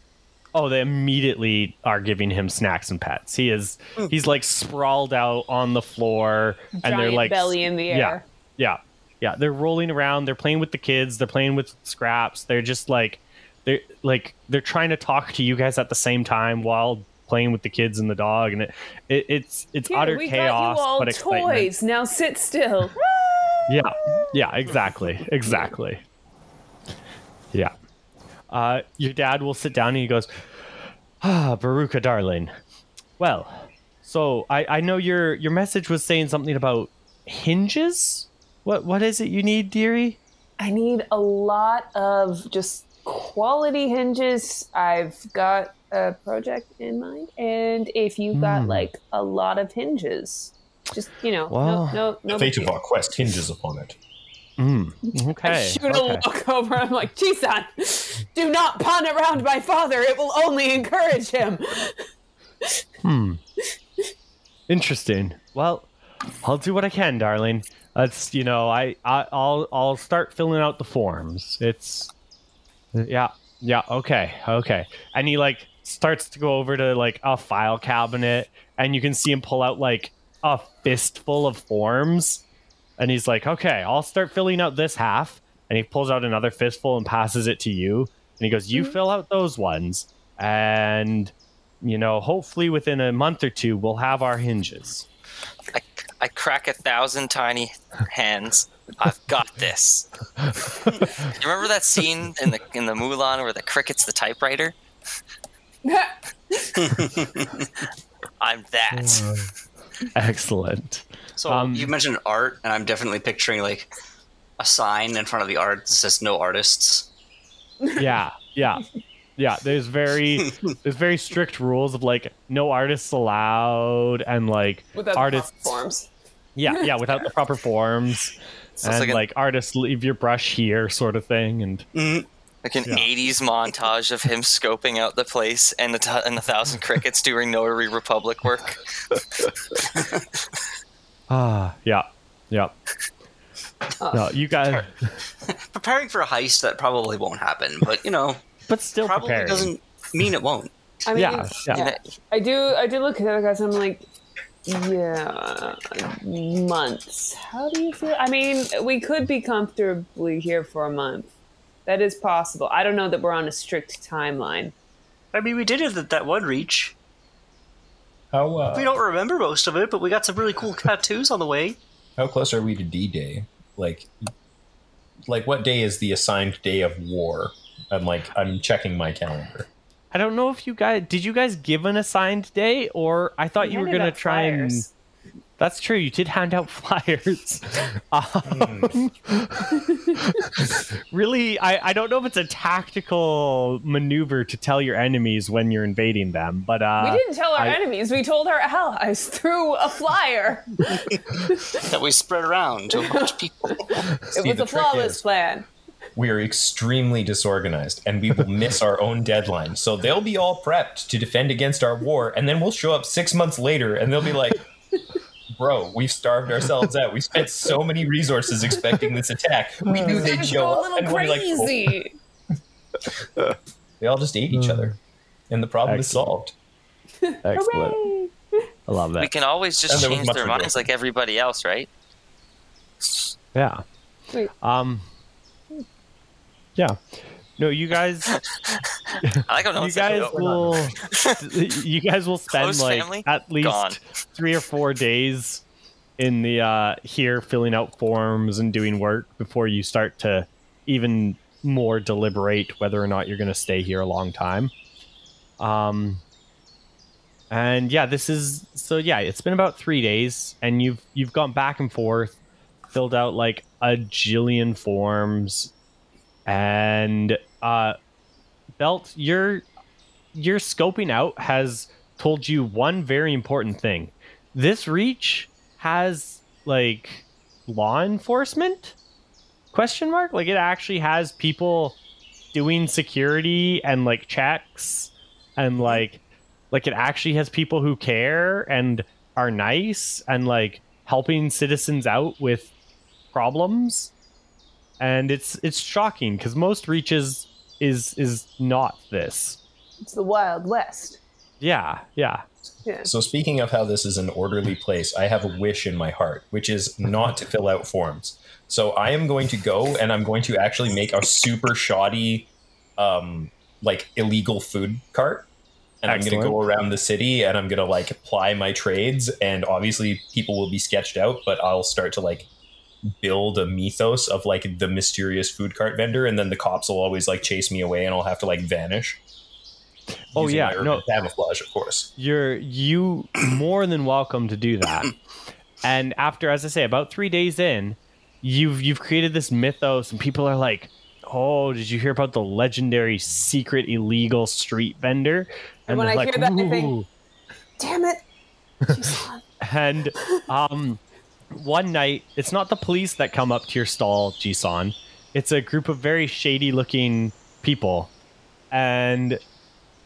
[SPEAKER 2] Oh, they immediately are giving him snacks and pets. He is he's like sprawled out on the floor, and they're like
[SPEAKER 1] belly in the air.
[SPEAKER 2] yeah,
[SPEAKER 1] air.
[SPEAKER 2] yeah, yeah. They're rolling around. They're playing with the kids. They're playing with scraps. They're just like they're like they're trying to talk to you guys at the same time while playing with the kids and the dog, and it, it it's it's
[SPEAKER 1] Here,
[SPEAKER 2] utter
[SPEAKER 1] we
[SPEAKER 2] chaos
[SPEAKER 1] got you all
[SPEAKER 2] but excitement.
[SPEAKER 1] toys. Now sit still.
[SPEAKER 2] Yeah, yeah, exactly, exactly. Yeah. Uh, your dad will sit down and he goes, Ah, Baruka, darling. Well, so I, I know your your message was saying something about hinges. What what is it you need, dearie?
[SPEAKER 1] I need a lot of just quality hinges. I've got a project in mind, and if you've got
[SPEAKER 2] Hmm.
[SPEAKER 1] like a lot of hinges, just you know,
[SPEAKER 2] Wow.
[SPEAKER 1] no, no, no.
[SPEAKER 5] Fate of our quest hinges upon it.
[SPEAKER 2] Mm,
[SPEAKER 1] I
[SPEAKER 2] okay.
[SPEAKER 1] shoot
[SPEAKER 2] okay.
[SPEAKER 1] a look over. I'm like, Jisan, do not pawn around my father. It will only encourage him.
[SPEAKER 2] Hmm. Interesting. Well, I'll do what I can, darling. That's you know, I, I I'll I'll start filling out the forms. It's yeah, yeah, okay, okay. And he like starts to go over to like a file cabinet and you can see him pull out like a fistful of forms. And he's like, "Okay, I'll start filling out this half." And he pulls out another fistful and passes it to you. And he goes, "You mm-hmm. fill out those ones." And you know, hopefully within a month or two, we'll have our hinges.
[SPEAKER 4] I, I crack a thousand tiny hands. I've got this. you remember that scene in the in the Mulan where the cricket's the typewriter? I'm that.
[SPEAKER 2] Excellent.
[SPEAKER 3] So
[SPEAKER 2] Um,
[SPEAKER 3] you mentioned art, and I'm definitely picturing like a sign in front of the art that says "No artists."
[SPEAKER 2] Yeah, yeah. yeah. There's very there's very strict rules of like no artists allowed and like
[SPEAKER 1] Without
[SPEAKER 2] artists.
[SPEAKER 1] proper forms.
[SPEAKER 2] Yeah, yeah, without the proper forms.
[SPEAKER 4] So
[SPEAKER 2] and
[SPEAKER 4] like,
[SPEAKER 2] like, artists leave your brush here, sort of thing. And
[SPEAKER 4] like an
[SPEAKER 2] yeah.
[SPEAKER 4] 80s montage of him scoping out the place and a, t- and a thousand crickets doing Notary Republic work.
[SPEAKER 2] ah, yeah, yeah.
[SPEAKER 1] Uh,
[SPEAKER 2] No, you guys,
[SPEAKER 3] Preparing for a heist that probably won't happen, but you know,
[SPEAKER 2] but still
[SPEAKER 3] probably
[SPEAKER 2] preparing.
[SPEAKER 3] doesn't mean it won't.
[SPEAKER 1] I mean,
[SPEAKER 2] Yeah, yeah.
[SPEAKER 1] yeah. I do. I do look at the other guys. and I'm like, yeah, months. How do you feel? I mean, we could be comfortably here for a month. That is possible. I don't know that we're on a strict timeline.
[SPEAKER 3] I mean, we did it at that one reach.
[SPEAKER 5] How uh,
[SPEAKER 3] We don't remember most of it, but we got some really cool tattoos on the way.
[SPEAKER 5] how close are we to D Day? Like, like what day is the assigned day of war? I'm like, I'm checking my calendar.
[SPEAKER 2] I don't know if you guys did. You guys give an assigned day, or I thought
[SPEAKER 1] We
[SPEAKER 2] you were gonna try
[SPEAKER 1] flyers.
[SPEAKER 2] and. That's true. You did hand out flyers. Um, really, I, I don't know if it's a tactical maneuver to tell your enemies when you're invading them, but uh,
[SPEAKER 1] we didn't tell our
[SPEAKER 2] I-
[SPEAKER 1] enemies. We told our allies through a flyer.
[SPEAKER 3] that we spread around to a bunch of people.
[SPEAKER 1] It
[SPEAKER 5] See,
[SPEAKER 1] was a flawless
[SPEAKER 5] is-
[SPEAKER 1] plan.
[SPEAKER 5] We are extremely disorganized, and we will miss our own deadline. So they'll be all prepped to defend against our war, and then we'll show up six months later, and they'll be like, "Bro, we've starved ourselves out. We spent so many resources expecting this attack. We knew they'd
[SPEAKER 1] Let's
[SPEAKER 5] show
[SPEAKER 1] go a
[SPEAKER 5] up."
[SPEAKER 1] little
[SPEAKER 5] And we'll like, "Oh." They all just ate each other, and the problem is solved.
[SPEAKER 2] excellent.
[SPEAKER 1] Hooray!
[SPEAKER 2] I love that.
[SPEAKER 4] We can always just change their minds like everybody else, right?
[SPEAKER 2] Yeah.
[SPEAKER 1] Wait.
[SPEAKER 2] Um. Yeah. No, you guys.
[SPEAKER 4] I like how no
[SPEAKER 2] you guys will. you guys will spend
[SPEAKER 4] Close
[SPEAKER 2] like
[SPEAKER 4] family?
[SPEAKER 2] at least
[SPEAKER 4] Gone.
[SPEAKER 2] three or four days in the uh here filling out forms and doing work before you start to even more deliberate whether or not you're going to stay here a long time. Um. And yeah, this is so. Yeah, it's been about three days, and you've you've gone back and forth, filled out like a jillion forms, and uh, Belt, your your scoping out has told you one very important thing. This reach has like law enforcement? Question mark? Like it actually has people doing security and like checks and like like it actually has people who care and are nice and like helping citizens out with problems and it's it's shocking because most reaches is is not this
[SPEAKER 1] It's the Wild West.
[SPEAKER 2] yeah yeah
[SPEAKER 1] Yeah.
[SPEAKER 5] So speaking of how this is an orderly place, I have a wish in my heart, which is not to fill out forms. So I am going to go and I'm going to actually make a super shoddy, um, like illegal food cart. And I'm going to go around the city and I'm going to like apply my trades. And obviously people will be sketched out, but I'll start to like build a mythos of like the mysterious food cart vendor. And then the cops will always like chase me away and I'll have to like vanish.
[SPEAKER 2] Oh,
[SPEAKER 5] Using
[SPEAKER 2] yeah, no.
[SPEAKER 5] camouflage, of course.
[SPEAKER 2] you're you more than welcome to do that and after as i say about three days in you've you've created this mythos and people are like oh did you hear about the legendary secret illegal street vendor
[SPEAKER 1] And when
[SPEAKER 2] they're
[SPEAKER 1] I hear that, I think- Damn it.
[SPEAKER 2] And um one night it's not the police that come up to your stall jisan it's a group of very shady looking people. And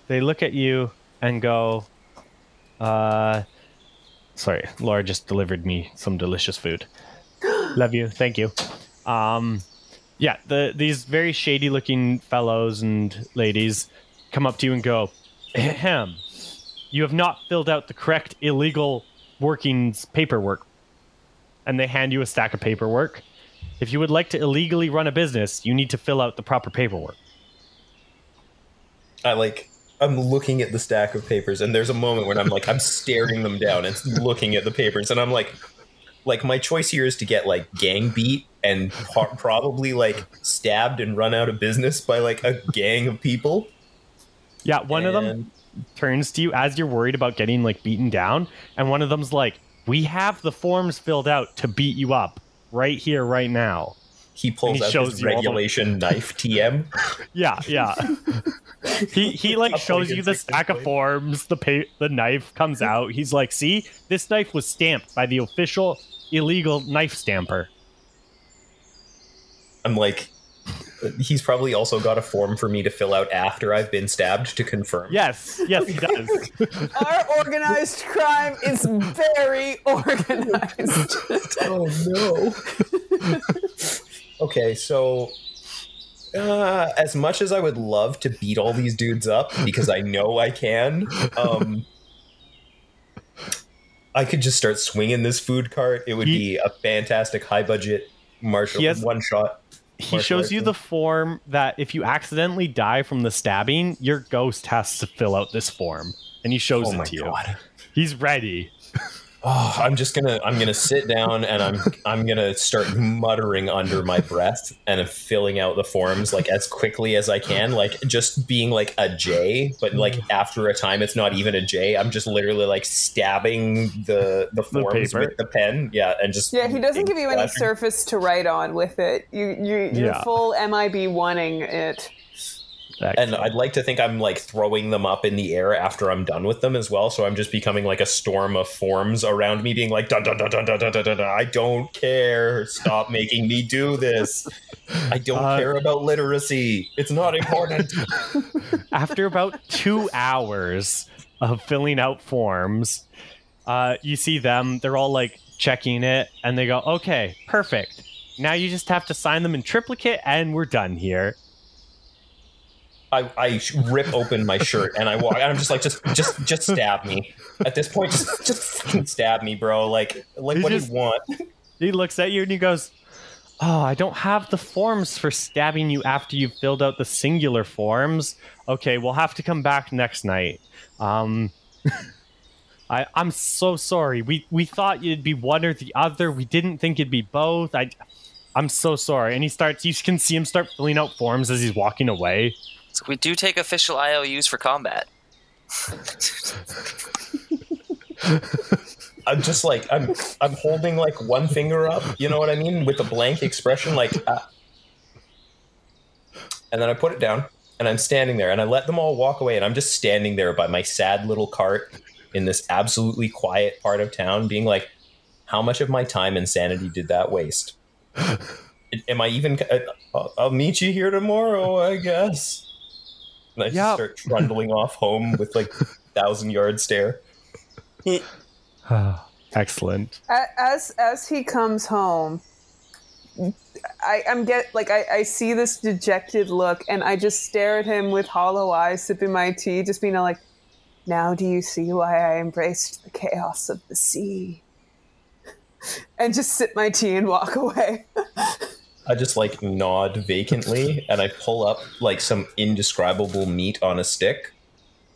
[SPEAKER 2] they look at you and go uh sorry laura just delivered me some delicious food. Love you. Thank you. Um yeah the these very shady looking fellows and ladies come up to you and go ahem you have not filled out the correct illegal workings paperwork and they hand you a stack of paperwork if you would like to illegally run a business you need to fill out the proper paperwork
[SPEAKER 5] I like I'm looking at the stack of papers and there's a moment when I'm like I'm staring them down and looking at the papers and I'm like like my choice here is to get like gang beat and probably like stabbed and run out of business by like a gang of people.
[SPEAKER 2] yeah one of them turns to you as you're worried about getting like beaten down and one of them's like we have the forms filled out to beat you up right here right now
[SPEAKER 5] he pulls
[SPEAKER 2] he
[SPEAKER 5] out his
[SPEAKER 2] all the-
[SPEAKER 5] regulation knife TM.
[SPEAKER 2] Yeah, yeah. he he like shows you the
[SPEAKER 5] the
[SPEAKER 2] stack of forms. The pa- the knife comes out. He's like, "See, this knife was stamped by the official illegal knife stamper."
[SPEAKER 5] I'm like, he's probably also got a form for me to fill out after I've been stabbed to confirm.
[SPEAKER 2] Yes, yes, he does.
[SPEAKER 1] Our organized crime is very organized.
[SPEAKER 5] Oh no. okay, so uh, as much as I would love to beat all these dudes up because I know I can, um, I could just start swinging this food cart. It would
[SPEAKER 2] He-
[SPEAKER 5] be a fantastic high budget martial
[SPEAKER 2] He
[SPEAKER 5] one shot.
[SPEAKER 2] He shows you the form that if you accidentally die from the stabbing, your ghost has to fill out this form, and he shows
[SPEAKER 5] Oh
[SPEAKER 2] it to you. He's ready.
[SPEAKER 5] Oh, I'm just gonna I'm gonna sit down and I'm I'm gonna start muttering under my breath and filling out the forms like as quickly as I can, like just being like a J, but like mm. after a time it's not even a J. I'm just literally like stabbing the the forms
[SPEAKER 2] paper.
[SPEAKER 5] with the pen. Yeah, and just
[SPEAKER 1] Yeah, he doesn't give you any surface to write on with it. You you you're
[SPEAKER 2] Yeah.
[SPEAKER 1] full MIB wanting it.
[SPEAKER 5] And I'd like to think I'm like throwing them up in the air after I'm done with them as well. So I'm just becoming like a storm of forms around me, being like, dun, dun, dun, dun, dun, dun, dun, dun, dun. I don't care. Stop making me do this. I don't
[SPEAKER 2] Uh,
[SPEAKER 5] care about literacy. It's not important.
[SPEAKER 2] After about two hours of filling out forms, uh, you see them. They're all like checking it, and they go, "Okay, perfect. Now you just have to sign them in triplicate, and we're done here."
[SPEAKER 5] I, I rip open my shirt and I walk. And I'm just like, just, just, just stab me. At this point, just, just fucking stab me, bro. Like, like,
[SPEAKER 2] He
[SPEAKER 5] what
[SPEAKER 2] just-
[SPEAKER 5] do you want?
[SPEAKER 2] He looks at you and he goes, "Oh, I don't have the forms for stabbing you after you've filled out the singular forms. Okay, we'll have to come back next night." Um, I, I'm so sorry. We we thought it'd be one or the other. We didn't think it'd be both. I, I'm so sorry. And he starts. You can see him start filling out forms as he's walking away.
[SPEAKER 4] So we do take official IOUs for combat.
[SPEAKER 5] I'm just like I'm I'm holding like one finger up, you know what I mean, with a blank expression, like, ah. and then I put it down, and I'm standing there, and I let them all walk away, and I'm just standing there by my sad little cart in this absolutely quiet part of town, being like, how much of my time and sanity did that waste? Am I even? I'll, I'll meet you here tomorrow, I guess. And I just start trundling off home with like thousand yard stare.
[SPEAKER 2] Excellent.
[SPEAKER 1] As as he comes home, I, I'm get like I, I see this dejected look, and I just stare at him with hollow eyes, sipping my tea, just being like, "Now do you see why I embraced the chaos of the sea?" And just sip my tea and walk away.
[SPEAKER 5] I just like nod vacantly and I pull up like some indescribable meat on a stick.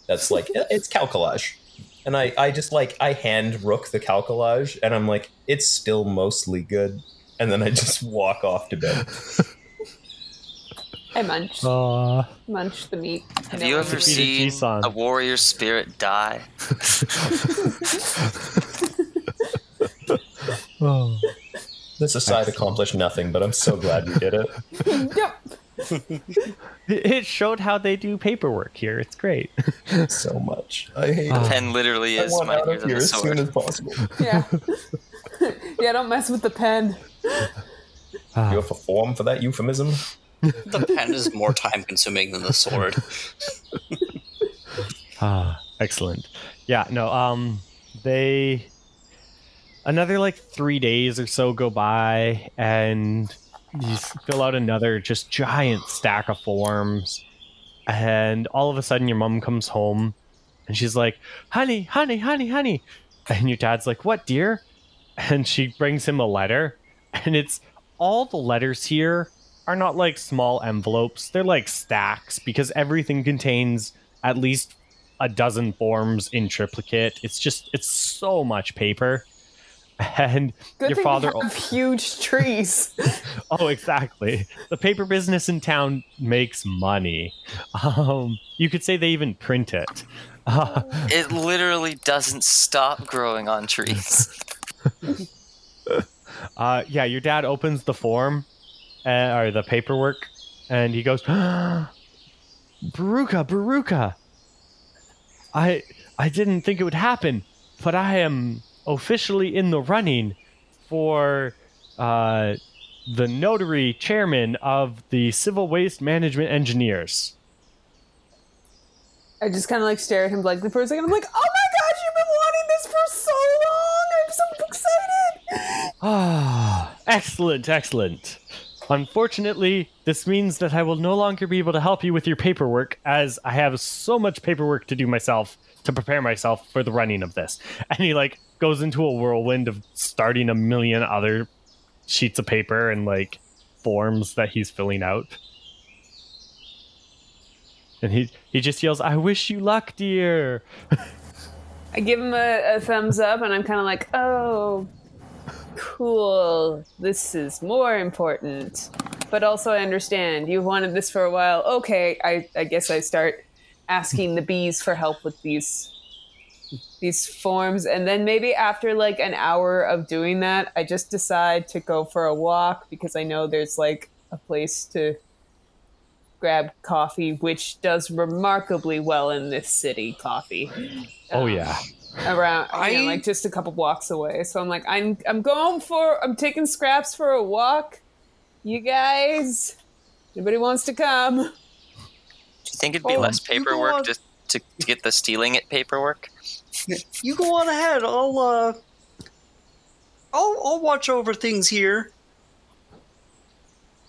[SPEAKER 5] That's like it's calculage. And I, I just like I hand Rook the calculage and I'm like, it's still mostly good. And then I just walk off to bed.
[SPEAKER 1] I munch
[SPEAKER 2] Uh,
[SPEAKER 1] munch the meat.
[SPEAKER 4] Have you ever
[SPEAKER 2] Defeated
[SPEAKER 4] seen
[SPEAKER 2] Jisan.
[SPEAKER 4] a warrior spirit die?
[SPEAKER 2] oh.
[SPEAKER 5] This aside accomplished nothing, but I'm so glad you did it.
[SPEAKER 1] Yep.
[SPEAKER 2] It it showed how they do paperwork here. It's great.
[SPEAKER 5] So much. I hate it.
[SPEAKER 4] Pen literally
[SPEAKER 5] I
[SPEAKER 4] is
[SPEAKER 5] want out of here
[SPEAKER 4] the
[SPEAKER 5] as soon as possible.
[SPEAKER 1] Yeah. yeah. Don't mess with the pen.
[SPEAKER 2] Ah.
[SPEAKER 5] You have a form for that euphemism?
[SPEAKER 3] The pen is more time consuming than the sword.
[SPEAKER 2] Ah, excellent. Yeah, no, um they another like 3 days or so go by and you fill out another just giant stack of forms and all of a sudden your mom comes home and she's like, "Honey, honey, honey, honey." And your dad's like, "What, dear?" And she brings him a letter and it's all the letters here are not like small envelopes. They're like stacks because everything contains at least a dozen forms in triplicate. It's just it's so much paper. And
[SPEAKER 1] Good
[SPEAKER 2] your father
[SPEAKER 1] we have huge trees.
[SPEAKER 2] Oh, exactly. The paper business in town makes money. Um, you could say they even print it. Uh,
[SPEAKER 4] It literally doesn't stop growing on trees.
[SPEAKER 2] uh, yeah, your dad opens the form uh, or the paperwork, and he goes, "Baruka, Baruka, I I didn't think it would happen, but I am officially in the running for uh, the notary chairman of the Civil Waste Management Engineers."
[SPEAKER 1] I just kind of like stare at him blankly for a second. I'm like, oh my gosh, you've been wanting this for so long. I'm so excited.
[SPEAKER 2] Ah, excellent, excellent. Unfortunately, this means that I will no longer be able to help you with your paperwork, as I have so much paperwork to do myself to prepare myself for the running of this. And he like goes into a whirlwind of starting a million other sheets of paper and like forms that he's filling out. And he he just yells, "I wish you luck, dear."
[SPEAKER 1] I give him a, a thumbs up, and I'm kind of like, oh, cool. This is more important. But also, I understand you've wanted this for a while. Okay, I, I guess I start asking the bees for help with these these forms, and then maybe after like an hour of doing that, I just decide to go for a walk because I know there's like a place to grab coffee, which does remarkably well in this city. Coffee
[SPEAKER 2] Oh um, yeah.
[SPEAKER 1] around you know, like just a couple blocks away. So I'm like, I'm I'm going for I'm taking scraps for a walk. You guys, anybody wants to come?
[SPEAKER 4] Do you think it'd be
[SPEAKER 3] Oh,
[SPEAKER 4] less paperwork
[SPEAKER 3] on.
[SPEAKER 4] just to, to get the stealing it paperwork?
[SPEAKER 3] You go on ahead. I'll uh, I'll I'll watch over things here.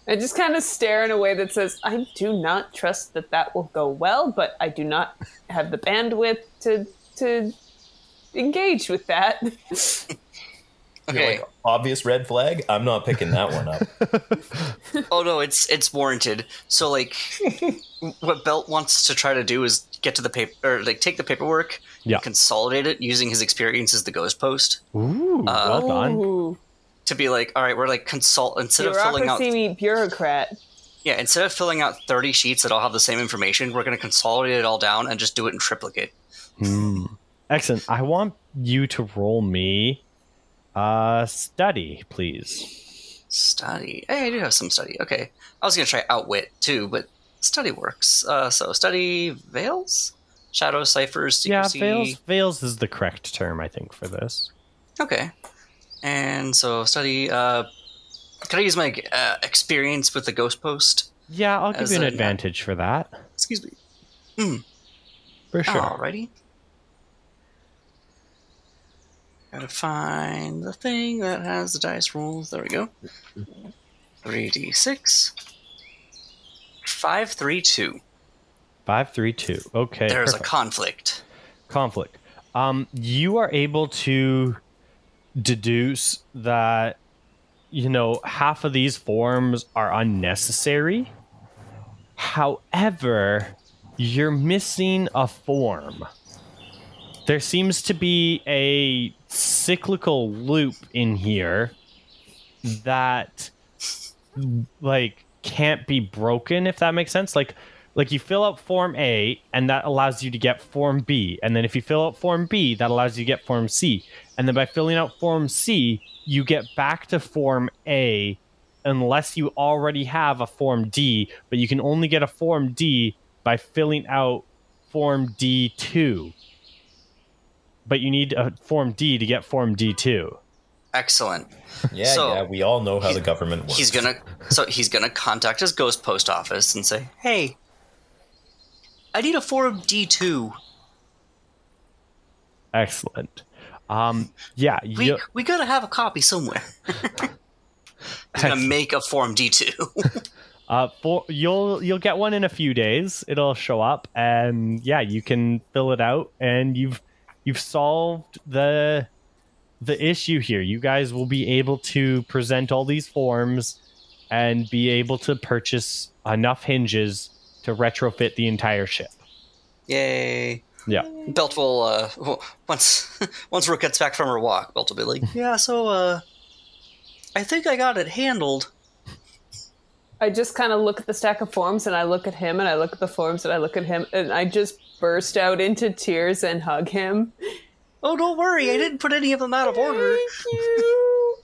[SPEAKER 1] I just kind of stare in a way that says, I do not trust that that will go well, but I do not have the bandwidth to to engage with that.
[SPEAKER 3] Okay.
[SPEAKER 5] Like, obvious red flag. I'm not picking that one up.
[SPEAKER 3] Oh no, it's it's warranted. So like, what Belt wants to try to do is get to the paper or like take the paperwork,
[SPEAKER 2] Yeah.
[SPEAKER 3] consolidate it using his experience as the ghost post
[SPEAKER 2] Ooh, well done.
[SPEAKER 3] To be like, all right, we're like consult instead of filling out
[SPEAKER 1] bureaucracy meet bureaucrat.
[SPEAKER 3] yeah instead of filling out thirty sheets that all have the same information, we're going to consolidate it all down and just do it in triplicate.
[SPEAKER 2] Hmm. Excellent. I want you to roll me uh study, please.
[SPEAKER 3] Study. Hey, I do have some study. Okay, I was going to try outwit too, but study works. Uh, so study veils, shadow ciphers,
[SPEAKER 2] Yeah, veils veils is the correct term, I think, for this.
[SPEAKER 3] Okay. And so study. Uh, can I use my uh, experience with the ghost post?
[SPEAKER 2] Yeah, I'll give you an
[SPEAKER 3] a-
[SPEAKER 2] advantage for that.
[SPEAKER 3] Excuse me. Mm.
[SPEAKER 2] For sure.
[SPEAKER 3] Alrighty. Gotta find the thing that has the dice rolls. There we go. 3d6. 532.
[SPEAKER 2] Five, three, two. Okay.
[SPEAKER 3] There's
[SPEAKER 2] perfect.
[SPEAKER 3] a conflict.
[SPEAKER 2] conflict. Um, you are able to deduce that you know half of these forms are unnecessary. However, you're missing a form. There seems to be a cyclical loop in here that like can't be broken if that makes sense. Like like you fill out form A and that allows you to get form B. And then if you fill out form B that allows you to get form C. And then by filling out form C you get back to form A unless you already have a form D but you can only get a form D by filling out form D2 but you need a form D to get form D2
[SPEAKER 3] Excellent.
[SPEAKER 5] Yeah,
[SPEAKER 3] So-
[SPEAKER 5] yeah. We all know how the government works.
[SPEAKER 3] He's gonna so he's gonna contact his ghost post office and say, "Hey, I need a form D two.
[SPEAKER 2] excellent um yeah
[SPEAKER 3] We
[SPEAKER 2] you,
[SPEAKER 3] we gotta have a copy somewhere." he's gonna make a form D two.
[SPEAKER 2] Uh, for you'll you'll get one in a few days. It'll show up, and yeah, you can fill it out, and you've you've solved the the issue here. You guys will be able to present all these forms and be able to purchase enough hinges to retrofit the entire ship.
[SPEAKER 3] Yay!
[SPEAKER 2] Yeah.
[SPEAKER 3] Belt will uh once once Rook gets back from her walk, Belt will be like, "Yeah, so uh, I think I got it handled."
[SPEAKER 1] I just kind of look at the stack of forms and I look at him and I look at the forms and I look at him and I just burst out into tears and hug him.
[SPEAKER 3] Oh, don't worry, I didn't put any of them out of order.
[SPEAKER 1] Thank you.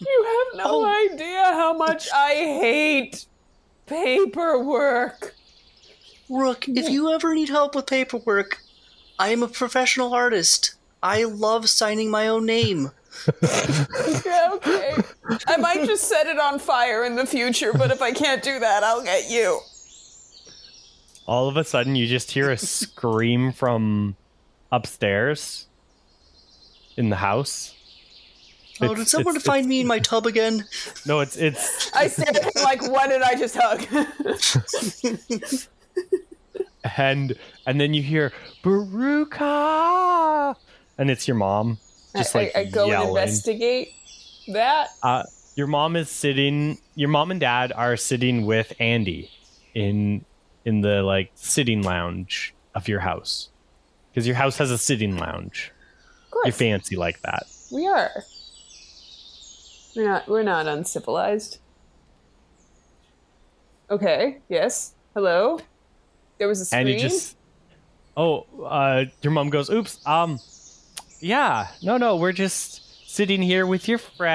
[SPEAKER 1] You have no oh. idea how much I hate paperwork.
[SPEAKER 3] Rook, if you ever need help with paperwork, I am a professional artist. I love signing my own name.
[SPEAKER 1] Yeah, okay. I might just set it on fire in the future, but if I can't do that, I'll get you.
[SPEAKER 2] All of a sudden, you just hear a scream from upstairs in the house.
[SPEAKER 3] Oh,
[SPEAKER 2] It's-
[SPEAKER 3] did someone
[SPEAKER 2] it's-
[SPEAKER 3] find me in my tub again?
[SPEAKER 2] No, it's it's
[SPEAKER 1] I said, like, what did I just hug?
[SPEAKER 2] and and then you hear Baruka, and it's your mom, just like
[SPEAKER 1] I, I go and
[SPEAKER 2] yelling.
[SPEAKER 1] investigate that.
[SPEAKER 2] Uh, your mom is sitting. Your mom and dad are sitting with Andy in in the like sitting lounge of your house because your house has a sitting lounge.
[SPEAKER 1] Of course,
[SPEAKER 2] You're fancy like that.
[SPEAKER 1] we are. We're not. We're not uncivilized. Okay. Yes. Hello. There was a screen.
[SPEAKER 2] And you just oh uh your mom goes oops um yeah no no we're just sitting here with your friend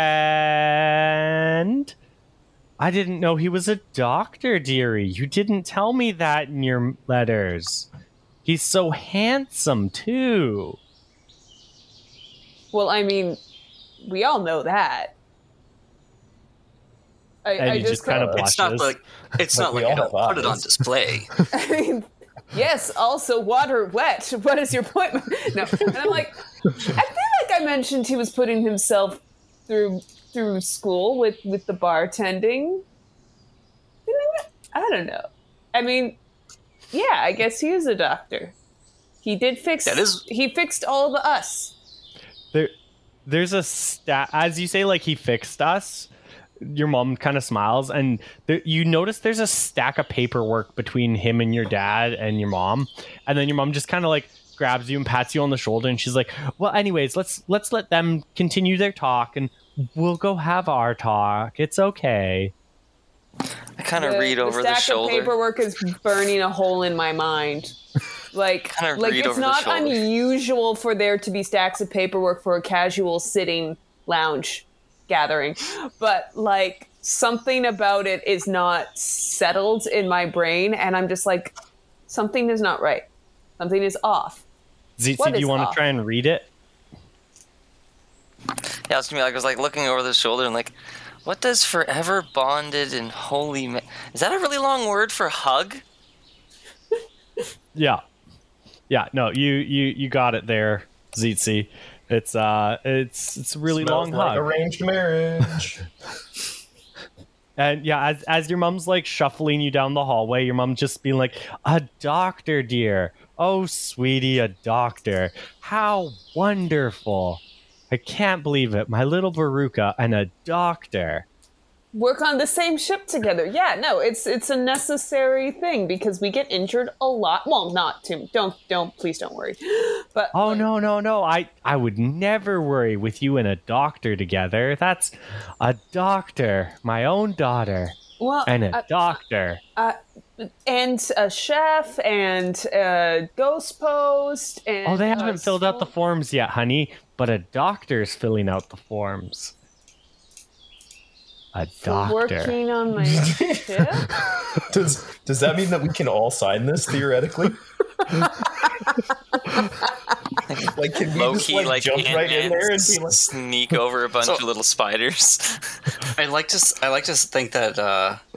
[SPEAKER 2] i didn't know he was a doctor dearie you didn't tell me that in your letters he's so handsome too
[SPEAKER 1] Well, I mean, we all know that. I,
[SPEAKER 2] And
[SPEAKER 1] I
[SPEAKER 2] you just kind of
[SPEAKER 3] It's not
[SPEAKER 2] Blushes.
[SPEAKER 3] like it's
[SPEAKER 5] Like
[SPEAKER 3] not like I don't
[SPEAKER 5] have
[SPEAKER 3] put it on display.
[SPEAKER 1] I mean, yes. Also, water wet. What is your point? No, and I'm like, I feel like I mentioned he was putting himself through through school with with the bartending. Didn't I I don't know. I mean, yeah, I guess he is a doctor. He did fix.
[SPEAKER 3] That is-
[SPEAKER 1] He fixed all the us.
[SPEAKER 2] there there's a stat as you say like he fixed us your mom kind of smiles and there, you notice there's a stack of paperwork between him and your dad and your mom and then your mom just kind of like grabs you and pats you on the shoulder and she's like well anyways let's let's let them continue their talk and we'll go have our talk it's okay
[SPEAKER 4] I kind of read over
[SPEAKER 1] the
[SPEAKER 4] the,
[SPEAKER 1] stack
[SPEAKER 4] shoulder.
[SPEAKER 1] of paperwork is burning a hole in my mind. Like, like it's not unusual for there to be stacks of paperwork for a casual sitting lounge gathering, but like something about it is not settled in my brain, and I'm just like, something is not right. Something is off. Tzitzi,
[SPEAKER 2] do you
[SPEAKER 1] is
[SPEAKER 2] want to try and read it
[SPEAKER 4] Yeah, I was gonna be like, I was like looking over the shoulder and like, what does forever bonded and holy? Ma- Is that a really long word for hug?
[SPEAKER 2] yeah yeah no you you you got it there Tzitzi. it's uh it's it's a really
[SPEAKER 5] Smells
[SPEAKER 2] long
[SPEAKER 5] like
[SPEAKER 2] hug
[SPEAKER 5] arranged marriage.
[SPEAKER 2] And yeah, as as your mom's like shuffling you down the hallway, your mom just being like, "A doctor, dear. Oh, sweetie, a doctor. How wonderful! I can't believe it. My little Baruka and a doctor."
[SPEAKER 1] Work on the same ship together. Yeah, no, it's it's a necessary thing because we get injured a lot. Well, not too. Don't don't please don't worry. But
[SPEAKER 2] Oh
[SPEAKER 1] like,
[SPEAKER 2] no, no, no! I I would never worry with you and a doctor together. That's a doctor, my own daughter,
[SPEAKER 1] well,
[SPEAKER 2] and a
[SPEAKER 1] uh,
[SPEAKER 2] doctor.
[SPEAKER 1] And a chef and a ghost post and
[SPEAKER 2] Oh, they haven't filled out the forms yet, honey. But a doctor's filling out the forms. A doctor.
[SPEAKER 1] working on my ship.
[SPEAKER 5] does does that mean that we can all sign this theoretically? like, can we
[SPEAKER 4] Low
[SPEAKER 5] just
[SPEAKER 4] key,
[SPEAKER 5] like,
[SPEAKER 4] like,
[SPEAKER 5] jump right in there and be like,
[SPEAKER 4] sneak over a bunch
[SPEAKER 3] So-
[SPEAKER 4] of little spiders.
[SPEAKER 3] I like to s- I like to think that uh I like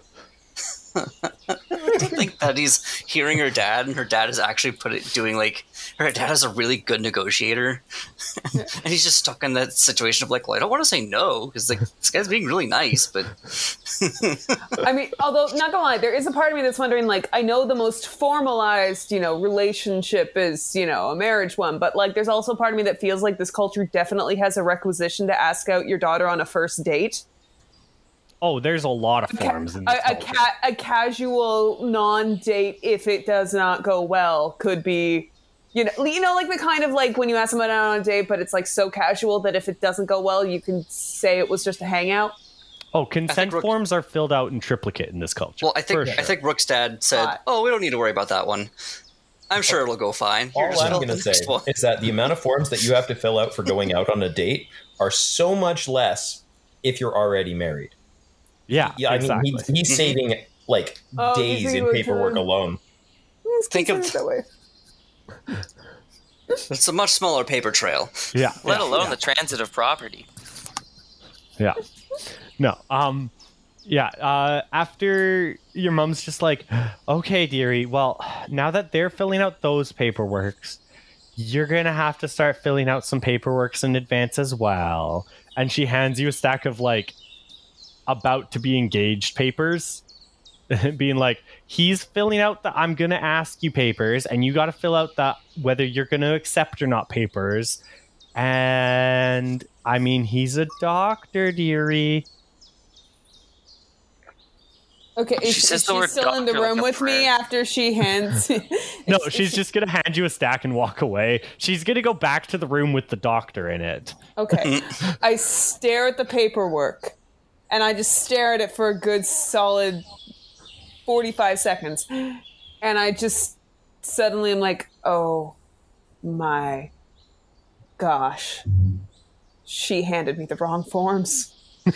[SPEAKER 3] to think that he's hearing her dad and her dad is actually put it doing like her dad is a really good negotiator and he's just stuck in that situation of like well I don't want to say no because like this guy's being really nice but
[SPEAKER 1] I mean, although not gonna lie, there is a part of me that's wondering. Like, I know the most formalized, you know, relationship is, you know, a marriage one, but like, there's also part of me that feels like this culture definitely has a requisition to ask out your daughter on a first date.
[SPEAKER 2] Oh, there's a lot of forms in
[SPEAKER 1] A,
[SPEAKER 2] this
[SPEAKER 1] a,
[SPEAKER 2] culture.
[SPEAKER 1] ca- a casual non-date, if it does not go well, could be. You know, you know, like the kind of like when you ask someone out on a date, but it's like so casual that if it doesn't go well, you can say it was just a hangout.
[SPEAKER 2] Oh, consent
[SPEAKER 3] Rook-
[SPEAKER 2] forms are filled out in triplicate in this culture.
[SPEAKER 3] well I think
[SPEAKER 2] for
[SPEAKER 3] I think Rook's dad said
[SPEAKER 1] Hot.
[SPEAKER 3] oh we don't need to worry about that one I'm sure it'll go fine Here,
[SPEAKER 5] all
[SPEAKER 3] just
[SPEAKER 5] I'm going to say
[SPEAKER 3] one.
[SPEAKER 5] is that the amount of forms that you have to fill out for going out on a date are so much less if you're already married.
[SPEAKER 2] Yeah,
[SPEAKER 5] Yeah, I
[SPEAKER 2] exactly.
[SPEAKER 5] mean, he's, he's saving like
[SPEAKER 1] Oh,
[SPEAKER 5] days in paperwork
[SPEAKER 1] kill
[SPEAKER 5] alone.
[SPEAKER 1] Let's
[SPEAKER 3] Think of-
[SPEAKER 1] it that way.
[SPEAKER 3] It's a much smaller paper trail.
[SPEAKER 2] yeah,
[SPEAKER 4] Let
[SPEAKER 2] yeah,
[SPEAKER 4] alone
[SPEAKER 2] yeah.
[SPEAKER 4] the transitive property.
[SPEAKER 2] Yeah. No. Um yeah, uh after your mom's just like, "Okay, dearie. Well, now that they're filling out those paperworks, you're going to have to start filling out some paperworks in advance as well." And she hands you a stack of like about to be engaged papers. being like, "He's filling out the I'm going to ask you papers and you got to fill out the whether you're going to accept or not papers." And I mean, he's a doctor, dearie.
[SPEAKER 1] Okay,
[SPEAKER 4] She
[SPEAKER 1] is,
[SPEAKER 4] says
[SPEAKER 1] is
[SPEAKER 4] the
[SPEAKER 1] she
[SPEAKER 4] word
[SPEAKER 1] still in the
[SPEAKER 4] doctor like
[SPEAKER 1] room
[SPEAKER 4] a
[SPEAKER 1] with me after she hands?
[SPEAKER 2] No, she's just gonna hand you a stack and walk away. She's gonna go back to the room with the doctor in it.
[SPEAKER 1] Okay. I stare at the paperwork and I just stare at it for a good solid 45 seconds. And I just suddenly am like, oh my gosh. She handed me the wrong forms. And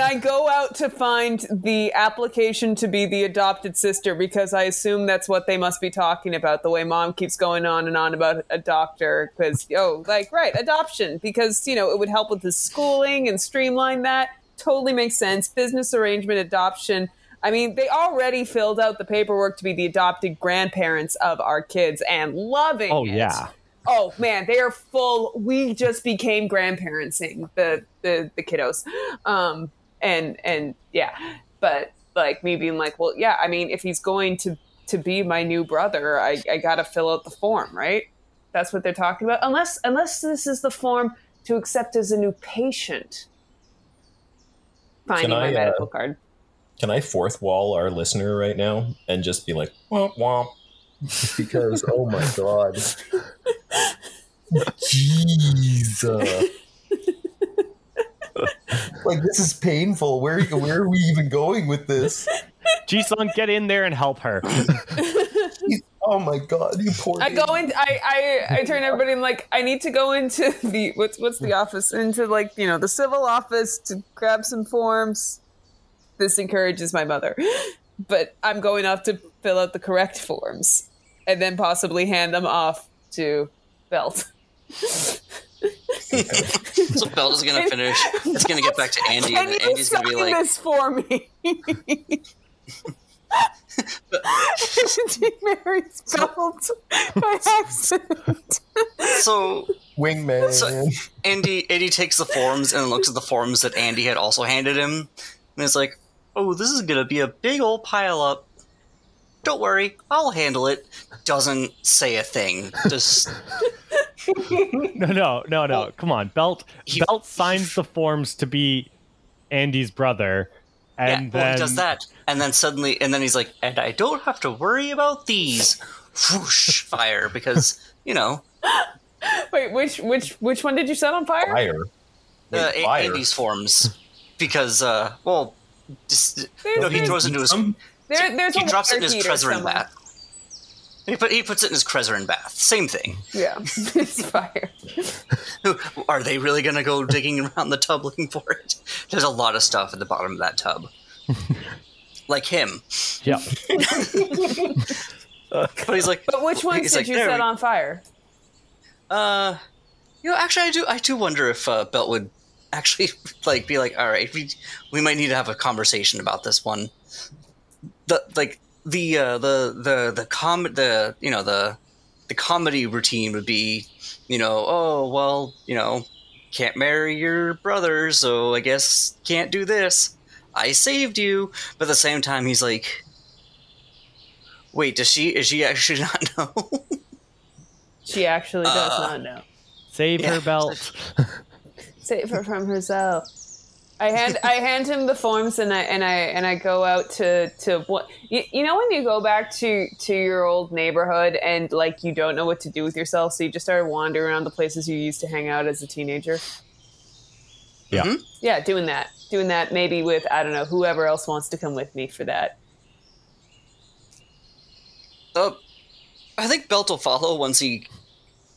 [SPEAKER 1] I go out to find the application to be the adopted sister because I assume that's what they must be talking about. The way mom keeps going on and on about a doctor, because oh, like right, adoption because you know it would help with his schooling and streamline that. Totally makes sense. Business arrangement, adoption. I mean, they already filled out the paperwork to be the adopted grandparents of our kids and loving
[SPEAKER 2] Oh
[SPEAKER 1] it.
[SPEAKER 2] yeah.
[SPEAKER 1] Oh man, they are full. We just became grandparenting the the the kiddos, um, and and yeah, but like me being like, well, yeah. I mean, if he's going to to be my new brother, I I gotta fill out the form, right? That's what they're talking about. Unless unless this is the form to accept as a new patient. Finding
[SPEAKER 5] I,
[SPEAKER 1] my
[SPEAKER 5] uh,
[SPEAKER 1] medical card.
[SPEAKER 5] Can I fourth wall our listener right now and just be like, womp womp? Because, oh my god. Jeez. uh. like, this is painful. Where, where are we even going with this?
[SPEAKER 2] Jisan, get in there and help her.
[SPEAKER 5] Oh my god, you poor
[SPEAKER 1] I go in. I, I I turn everybody. I'm like, I need to go into the what's what's the office into like you know the civil office to grab some forms. This encourages my mother, but I'm going off to fill out the correct forms and then possibly hand them off to Belt.
[SPEAKER 3] So Belt is gonna finish. It's gonna get back to Andy,
[SPEAKER 1] Can
[SPEAKER 3] and
[SPEAKER 1] you
[SPEAKER 3] Andy's gonna be
[SPEAKER 1] sign
[SPEAKER 3] like,
[SPEAKER 1] this for me? She marries Belt by accident.
[SPEAKER 3] so
[SPEAKER 5] Wingman.
[SPEAKER 3] So- Andy Andy takes the forms and looks at the forms that Andy had also handed him, and it's like, "Oh, this is gonna be a big old pile up. Don't worry, I'll handle it." Doesn't say a thing. Just
[SPEAKER 2] No, no, no, no. Come on. Belt
[SPEAKER 3] He-
[SPEAKER 2] Belt signs the forms to be Andy's brother. And
[SPEAKER 3] yeah, well,
[SPEAKER 2] then
[SPEAKER 3] he does that, and then suddenly, and then he's like, "And I don't have to worry about these." Whoosh, fire, because you know
[SPEAKER 1] Wait, which which which one did you set on fire?
[SPEAKER 5] Fire.
[SPEAKER 3] uh, A-
[SPEAKER 5] fire.
[SPEAKER 3] Andy's forms, because uh, well, just no, he throws into his
[SPEAKER 5] Um,
[SPEAKER 1] There, there's
[SPEAKER 3] he
[SPEAKER 1] a
[SPEAKER 3] drops it in his
[SPEAKER 1] heater
[SPEAKER 3] Trezorin
[SPEAKER 1] somewhere.
[SPEAKER 3] bath. He put he puts it in his Trezorin bath. Same thing.
[SPEAKER 1] Yeah, it's fire.
[SPEAKER 3] Are they really going to go digging around the tub looking for it? There's a lot of stuff at the bottom of that tub. like him.
[SPEAKER 2] yeah.
[SPEAKER 3] But he's like,
[SPEAKER 1] But which ones did
[SPEAKER 3] like,
[SPEAKER 1] you set
[SPEAKER 3] we-
[SPEAKER 1] on fire?
[SPEAKER 3] uh, you know, actually, I do, I do wonder if uh, Belt would actually like be like, all right, we we might need to have a conversation about this one. The like the uh, the the the com the you know the the comedy routine would be, you know, oh well, you know, can't marry your brother, so I guess can't do this. I saved you, but at the same time, he's like, wait, does she? Is she actually not know?
[SPEAKER 1] She actually does
[SPEAKER 3] Uh,
[SPEAKER 1] not know.
[SPEAKER 2] Save
[SPEAKER 3] Yeah.
[SPEAKER 2] her belt.
[SPEAKER 1] Save her from herself. I hand I hand him the forms and I and I and I go out to to what you, you know when you go back to to your old neighborhood and like you don't know what to do with yourself so you just start wandering around the places you used to hang out as a teenager.
[SPEAKER 2] Yeah.
[SPEAKER 3] Mhm.
[SPEAKER 1] Yeah, doing that. Doing that maybe with I don't know whoever else wants to come with me for that.
[SPEAKER 3] Uh, I think Belt will follow once he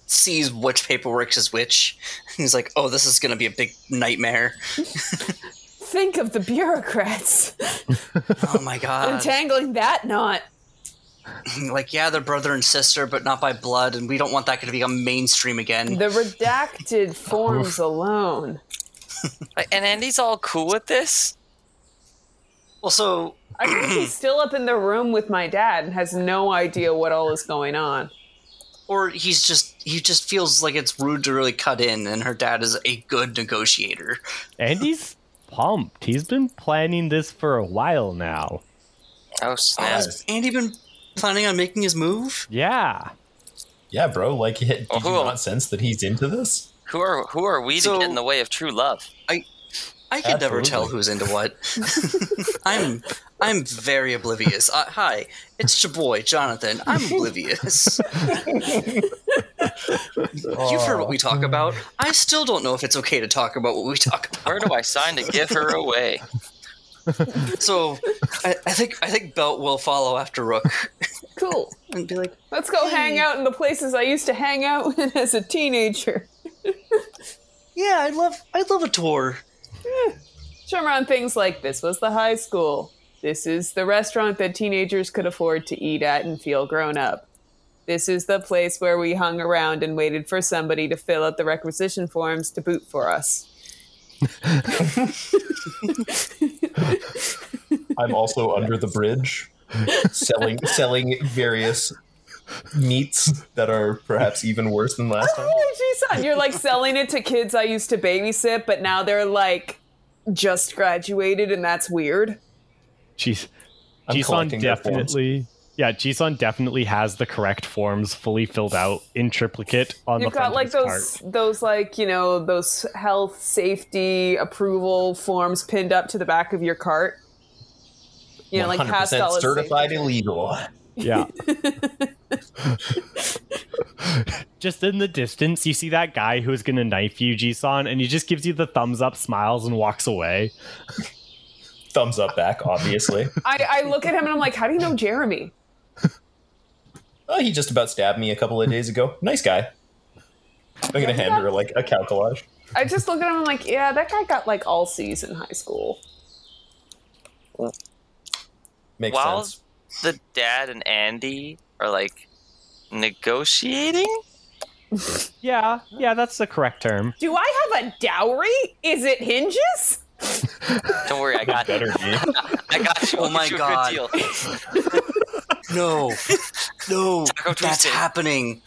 [SPEAKER 3] sees which paperwork is which. He's like, "Oh, this is going to be a big nightmare."
[SPEAKER 1] Think of the bureaucrats
[SPEAKER 3] Oh my god!
[SPEAKER 1] entangling that knot.
[SPEAKER 3] like, yeah, they're brother and sister, but not by blood, and we don't want that to become mainstream again.
[SPEAKER 1] The redacted forms alone.
[SPEAKER 4] And Andy's all cool with this.
[SPEAKER 3] Well, so
[SPEAKER 1] I think he's still up in the room with my dad and has no idea what all is going on.
[SPEAKER 3] or he's just he just feels like it's rude to really cut in, and her dad is a good negotiator.
[SPEAKER 2] Andy's pumped. He's been planning this for a while now.
[SPEAKER 4] Oh snap!
[SPEAKER 3] has Andy been planning on making his move?
[SPEAKER 2] Yeah.
[SPEAKER 5] Yeah, bro. Like, did you
[SPEAKER 4] Oh, who-
[SPEAKER 5] not sense that he's into this?
[SPEAKER 4] Who are who are we
[SPEAKER 3] So-
[SPEAKER 4] to get in the way of true love?
[SPEAKER 3] I I can never tell who's into what. I'm I'm very oblivious. Uh, hi, it's your boy Jonathan. I'm oblivious. You've heard what we talk about. I still don't know if it's okay to talk about what we talk about.
[SPEAKER 4] Where do I sign to give her away?
[SPEAKER 3] So I, I think I think Belt will follow after Rook
[SPEAKER 1] Cool.
[SPEAKER 3] and be like,
[SPEAKER 1] Let's go hang out in the places I used to hang out in as a teenager.
[SPEAKER 3] "Yeah, I'd love I'd love a tour."
[SPEAKER 1] Show 'em around things like this was the high school. This is the restaurant that teenagers could afford to eat at and feel grown up. This is the place where we hung around and waited for somebody to fill out the requisition forms to boot for us.
[SPEAKER 5] I'm also under the bridge, selling selling various meats that are perhaps even worse than last time.
[SPEAKER 1] Oh, geez, son, you're like selling it to kids I used to babysit, but now they're like just graduated, and that's weird.
[SPEAKER 2] Jeez.
[SPEAKER 5] I'm
[SPEAKER 2] Jisan
[SPEAKER 5] collecting their forms.
[SPEAKER 2] definitely. Yeah, Jisan definitely has the correct forms fully filled out in triplicate on
[SPEAKER 1] You've
[SPEAKER 2] the front
[SPEAKER 1] got like those
[SPEAKER 2] cart.
[SPEAKER 1] those like you know those health safety approval forms pinned up to the back of your cart. You know, like past
[SPEAKER 5] 100%
[SPEAKER 1] all
[SPEAKER 5] certified
[SPEAKER 1] safety.
[SPEAKER 5] illegal.
[SPEAKER 2] Yeah. just in the distance, you see that guy who's gonna knife you, Jisan, and he just gives you the thumbs up, smiles, and walks away.
[SPEAKER 5] Thumbs up back, obviously.
[SPEAKER 1] I, I look at him and I'm like, how do you know Jeremy?
[SPEAKER 5] oh, he just about stabbed me a couple of days ago. Nice guy. I'm gonna hand her like a calculage.
[SPEAKER 1] I just look at him and I'm like, yeah, that guy got like all C's in high school.
[SPEAKER 5] Makes
[SPEAKER 4] While
[SPEAKER 5] sense.
[SPEAKER 4] the dad and Andy are like negotiating,
[SPEAKER 2] Yeah, yeah, that's the correct term.
[SPEAKER 1] Do I have a dowry? Is it hinges?
[SPEAKER 4] don't worry, I got
[SPEAKER 5] Better me.
[SPEAKER 4] I got you.
[SPEAKER 3] Oh my
[SPEAKER 4] you
[SPEAKER 3] God. No, no,
[SPEAKER 4] Taco
[SPEAKER 3] that's
[SPEAKER 4] Tuesday.
[SPEAKER 3] happening.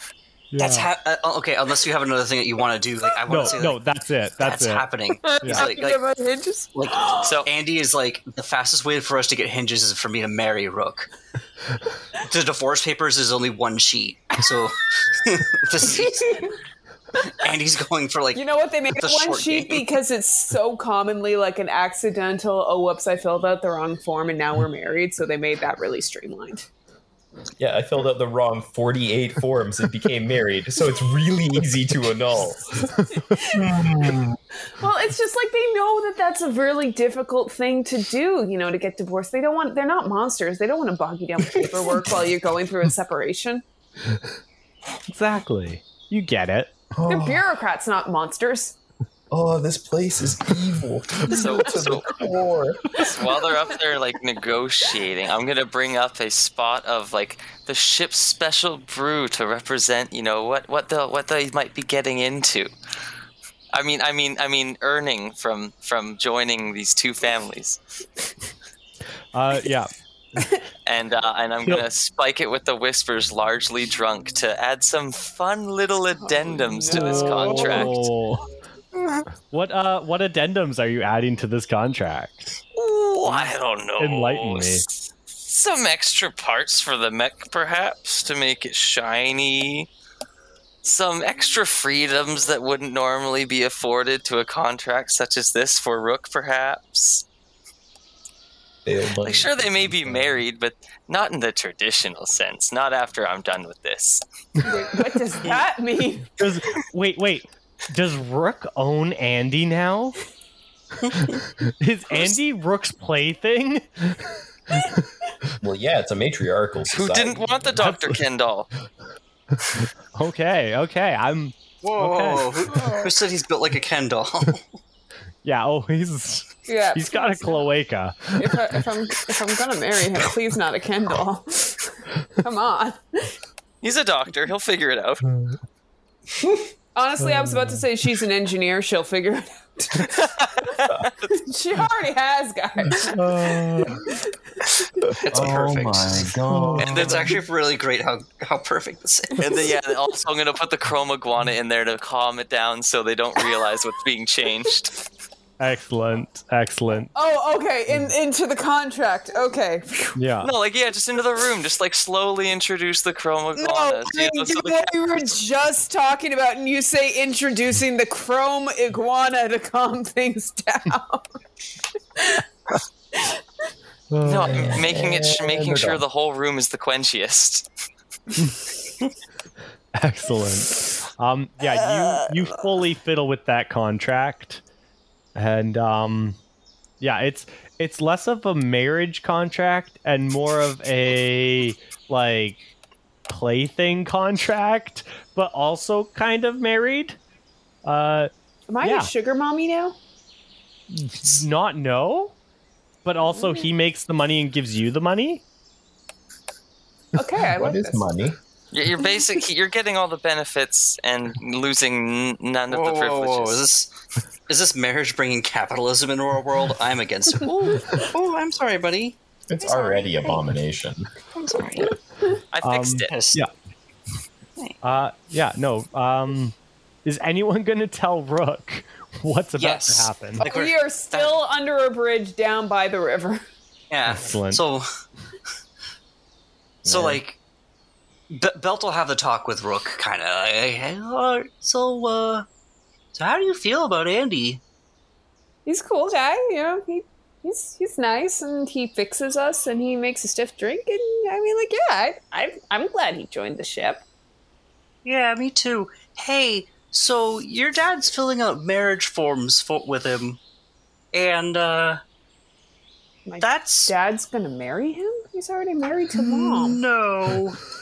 [SPEAKER 3] That's ha- uh, okay. Unless you have another thing that you want to do, like I want
[SPEAKER 2] No,
[SPEAKER 3] to say,
[SPEAKER 2] no,
[SPEAKER 3] like,
[SPEAKER 2] that's it. That's,
[SPEAKER 3] that's
[SPEAKER 2] it.
[SPEAKER 3] happening. He's
[SPEAKER 2] Yeah.
[SPEAKER 3] like, like,
[SPEAKER 1] hinges?
[SPEAKER 3] like
[SPEAKER 4] So
[SPEAKER 3] Andy is like the fastest way for us to get hinges is for me to marry Rook. the divorce papers is only one sheet, so this is, Andy's going for like
[SPEAKER 1] You know what? They made
[SPEAKER 3] The
[SPEAKER 1] one sheet
[SPEAKER 3] game.
[SPEAKER 1] because it's so commonly like an accidental, oh, whoops, I filled out the wrong form and now we're married. So they made that really streamlined.
[SPEAKER 5] Yeah, I filled out the wrong 48 forms and became married, so it's really easy to annul.
[SPEAKER 1] Well, it's just like they know that that's a really difficult thing to do, you know, to get divorced. They don't want, they're not monsters. They don't want to bog you down with paperwork while you're going through a separation.
[SPEAKER 2] Exactly. You get it.
[SPEAKER 1] They're bureaucrats, not monsters.
[SPEAKER 5] Oh, this place is evil.
[SPEAKER 4] So-
[SPEAKER 5] to
[SPEAKER 4] so-
[SPEAKER 5] the core.
[SPEAKER 4] So while they're up there like negotiating, I'm gonna bring up a spot of like the ship's special brew to represent, you know, what what the what they might be getting into. I mean, I mean, I mean, earning from from joining these two families,
[SPEAKER 2] Uh, yeah.
[SPEAKER 4] and uh, and I'm gonna spike it with the whispers, largely drunk, to add some fun little addendums to this contract.
[SPEAKER 2] Oh. What uh what addendums are you adding to this contract?
[SPEAKER 4] Ooh, I don't know.
[SPEAKER 2] Enlighten me.
[SPEAKER 4] S- Some extra parts for the mech, perhaps, to make it shiny. Some extra freedoms that wouldn't normally be afforded to a contract such as this for Rook, perhaps. Like, sure, they may be married, but not in the traditional sense. Not after I'm done with this.
[SPEAKER 1] Wait, what does that mean?
[SPEAKER 2] Does wait, wait. Does Rook own Andy now? Is Andy Rook's plaything?
[SPEAKER 5] Well, yeah, it's a matriarchal society.
[SPEAKER 4] Who didn't want the Dr. Ken doll?
[SPEAKER 2] Okay, okay. I'm
[SPEAKER 3] Whoa,
[SPEAKER 2] Okay.
[SPEAKER 3] Who, who said he's built like a Ken doll?
[SPEAKER 2] yeah. Oh, he's
[SPEAKER 1] Yeah.
[SPEAKER 2] he's got a cloaca.
[SPEAKER 1] if, I, if I'm if I'm gonna marry him, please not a Ken doll. Come on.
[SPEAKER 4] He's a doctor. He'll figure it out.
[SPEAKER 1] Honestly, I was about to say she's an engineer. She'll figure it out. she already has, guys.
[SPEAKER 3] It's
[SPEAKER 5] Oh
[SPEAKER 3] perfect.
[SPEAKER 5] my god.
[SPEAKER 3] And it's actually really great how, how perfect this is.
[SPEAKER 4] And then yeah, also I'm gonna put the chrome iguana in there to calm it down so they don't realize what's being changed.
[SPEAKER 2] Excellent, excellent.
[SPEAKER 1] Oh, okay. In, into the contract. Okay.
[SPEAKER 2] Yeah.
[SPEAKER 4] No, like yeah, just into the room, just like slowly introduce the chrome
[SPEAKER 1] No,
[SPEAKER 4] iguanas.
[SPEAKER 1] I
[SPEAKER 4] you know,
[SPEAKER 1] mean,
[SPEAKER 4] so the-
[SPEAKER 1] what we were just talking about, and you say introducing the chrome iguana to calm things down.
[SPEAKER 4] no, I'm making it,
[SPEAKER 5] And
[SPEAKER 4] making sure the whole room is the quenchiest.
[SPEAKER 2] Excellent. Um, yeah, you you fully fiddle with that contract, and um, yeah, it's it's less of a marriage contract and more of a like plaything contract, but also kind of married. Uh,
[SPEAKER 1] Am I
[SPEAKER 2] Yeah.
[SPEAKER 1] a sugar mommy now?
[SPEAKER 2] not no, but also he makes the money and gives you the money.
[SPEAKER 1] Okay, I
[SPEAKER 5] What
[SPEAKER 1] like
[SPEAKER 5] is
[SPEAKER 1] this.
[SPEAKER 5] money?
[SPEAKER 4] You're, you're basic. You're getting all the benefits and losing n- none of
[SPEAKER 3] Whoa,
[SPEAKER 4] the
[SPEAKER 3] whoa,
[SPEAKER 4] privileges.
[SPEAKER 3] whoa, whoa. is this is this marriage bringing capitalism into our world? I'm against it. Oh, oh, I'm sorry, buddy.
[SPEAKER 5] It's already abomination.
[SPEAKER 3] I'm sorry.
[SPEAKER 4] I fixed
[SPEAKER 2] Um,
[SPEAKER 4] it.
[SPEAKER 2] Yeah. Uh, yeah, no. Um, is anyone going to tell Rook what's about
[SPEAKER 3] Yes.
[SPEAKER 2] to happen?
[SPEAKER 3] Like
[SPEAKER 1] We
[SPEAKER 3] we're-
[SPEAKER 1] are still under a bridge down by the river.
[SPEAKER 3] Yeah.
[SPEAKER 2] Excellent.
[SPEAKER 3] So, so
[SPEAKER 5] Yeah.
[SPEAKER 3] like, B- Belt will have the talk with Rook, kind of. Hey, uh, so, uh, so how do you feel about Andy?
[SPEAKER 1] He's a cool guy, you know. He he's he's nice and he fixes us and he makes a stiff drink and I mean, like, yeah, I, I I'm glad he joined the ship.
[SPEAKER 3] Yeah, me too. Hey, so your dad's filling out marriage forms for, with him, and uh,
[SPEAKER 1] My
[SPEAKER 3] that's
[SPEAKER 1] dad's gonna marry him. He's already married to mom.
[SPEAKER 3] no,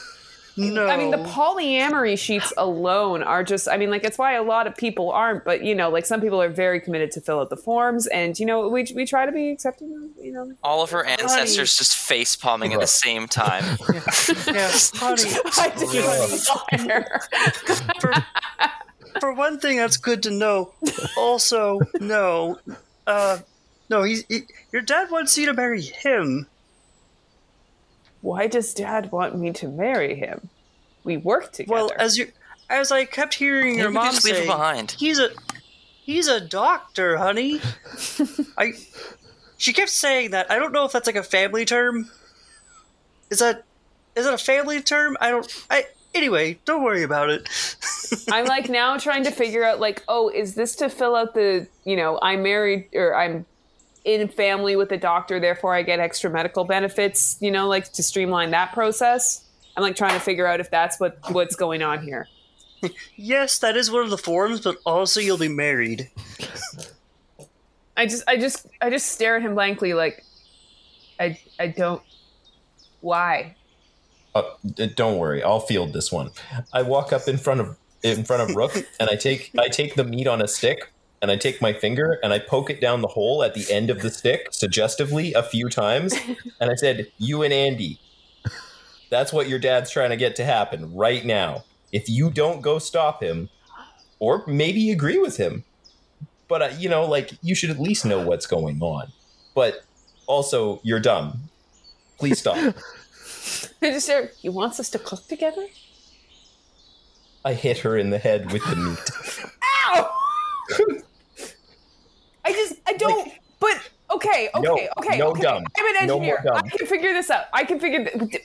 [SPEAKER 3] no.
[SPEAKER 1] I mean, the polyamory sheets alone are just, I mean, like, it's why a lot of people aren't, but, you know, like, some people are very committed to fill out the forms, and, you know, we, we try to be accepting of, you know.
[SPEAKER 4] All of her ancestors just face palming at the same time.
[SPEAKER 3] yes, honey.
[SPEAKER 1] I just fire.
[SPEAKER 3] for, for one thing, that's good to know. Also, no, uh, no, he's he, your dad wants you to marry him.
[SPEAKER 1] Why does dad want me to marry him? We work together.
[SPEAKER 3] Well, as you, as I kept hearing your
[SPEAKER 4] Maybe we
[SPEAKER 3] mom
[SPEAKER 4] just
[SPEAKER 3] say,
[SPEAKER 4] behind.
[SPEAKER 3] he's a, he's a doctor, honey. I, she kept saying that. I don't know if that's like a family term. Is that, is it a family term? I don't. I anyway. Don't worry about it.
[SPEAKER 1] I'm like now trying to figure out like, oh, is this to fill out the, you know, I'm married or I'm in family with a doctor, therefore I get extra medical benefits, you know, like to streamline that process. I'm like trying to figure out if that's what what's going on here.
[SPEAKER 3] yes, that is one of the forms, but also you'll be married.
[SPEAKER 1] I just I just I just stare at him blankly like I I don't why?
[SPEAKER 5] Uh, don't worry, I'll field this one. I walk up in front of in front of Rook, and I take I take the meat on a stick, and I take my finger and I poke it down the hole at the end of the stick, suggestively a few times, and I said, "You and Andy, that's what your dad's trying to get to happen right now. If you don't go stop him, or maybe agree with him, but uh, you know, like you should at least know what's going on. But also, you're dumb. Please stop."
[SPEAKER 1] I just. He wants us to cook together.
[SPEAKER 5] I hit her in the head with the meat.
[SPEAKER 1] Ow! I don't. but okay, okay,
[SPEAKER 5] No,
[SPEAKER 1] okay,
[SPEAKER 5] no
[SPEAKER 1] okay.
[SPEAKER 5] dumb.
[SPEAKER 1] I'm an
[SPEAKER 5] No
[SPEAKER 1] engineer. I can figure this out. I can figure. Th-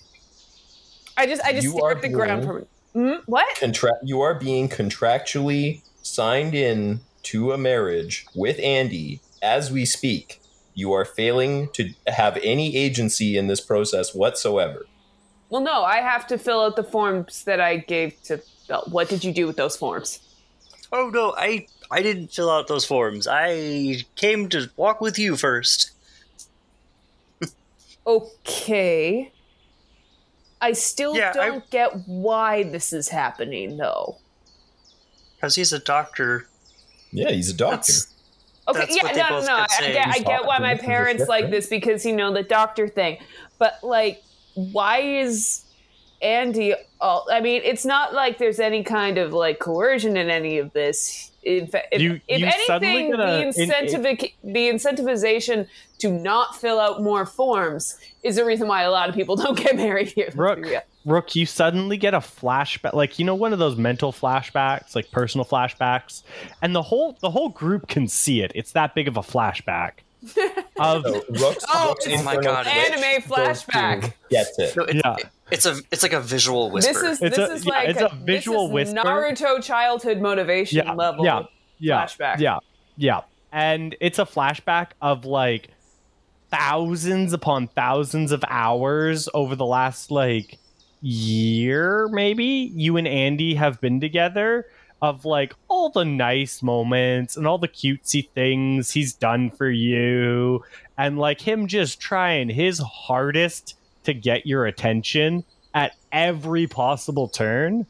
[SPEAKER 1] I just I just
[SPEAKER 5] You
[SPEAKER 1] stare
[SPEAKER 5] are
[SPEAKER 1] at the ground for. Mm, what?
[SPEAKER 5] Contra- you are being contractually signed in to a marriage with Andy as we speak. You are failing to have any agency in this process whatsoever.
[SPEAKER 1] Well, no, I have to fill out the forms that I gave to. What did you do with those forms?
[SPEAKER 3] Oh no, I I didn't fill out those forms. I came to walk with you first.
[SPEAKER 1] Okay. I still
[SPEAKER 3] Yeah,
[SPEAKER 1] don't get why this is happening, though.
[SPEAKER 3] Because he's a doctor.
[SPEAKER 5] Yeah, he's a doctor.
[SPEAKER 3] That's
[SPEAKER 1] Okay,
[SPEAKER 3] That's
[SPEAKER 1] yeah,
[SPEAKER 3] what they
[SPEAKER 1] no, no,
[SPEAKER 3] both
[SPEAKER 1] no. I, I get, I get why my parents like this because you know the doctor thing, but like, why is Andy? All, I mean, it's not like there's any kind of like coercion in any of this. In fa- if,
[SPEAKER 2] You-
[SPEAKER 1] if
[SPEAKER 2] you suddenly
[SPEAKER 1] anything,
[SPEAKER 2] get
[SPEAKER 1] the
[SPEAKER 2] a- in-
[SPEAKER 1] incentive, the incentivization to not fill out more forms is the reason why a lot of people don't get married here.
[SPEAKER 2] Rook,
[SPEAKER 1] Yeah.
[SPEAKER 2] Rook, you suddenly get a flashback, like you know, one of those mental flashbacks, like personal flashbacks, and the whole the whole group can see it. It's that big of a flashback. of
[SPEAKER 5] So Rook's,
[SPEAKER 1] Oh,
[SPEAKER 5] Rook's
[SPEAKER 1] it's-
[SPEAKER 3] Oh my God.
[SPEAKER 1] Anime flashback.
[SPEAKER 5] to- Gets it.
[SPEAKER 3] No, it,
[SPEAKER 2] Yeah.
[SPEAKER 3] it- it's a it's like a visual whisper.
[SPEAKER 1] This is
[SPEAKER 2] It's
[SPEAKER 1] this
[SPEAKER 2] a-
[SPEAKER 1] is
[SPEAKER 2] yeah,
[SPEAKER 1] like
[SPEAKER 2] it's a visual
[SPEAKER 1] this is
[SPEAKER 2] whisper.
[SPEAKER 1] Naruto childhood motivation
[SPEAKER 2] yeah,
[SPEAKER 1] level.
[SPEAKER 2] yeah, yeah,
[SPEAKER 1] flashback.
[SPEAKER 2] yeah, yeah, and it's a flashback of like thousands upon thousands of hours over the last like year, maybe you and Andy have been together. Of like all the nice moments and all the cutesy things he's done for you, and like him just trying his hardest to get your attention at every possible turn.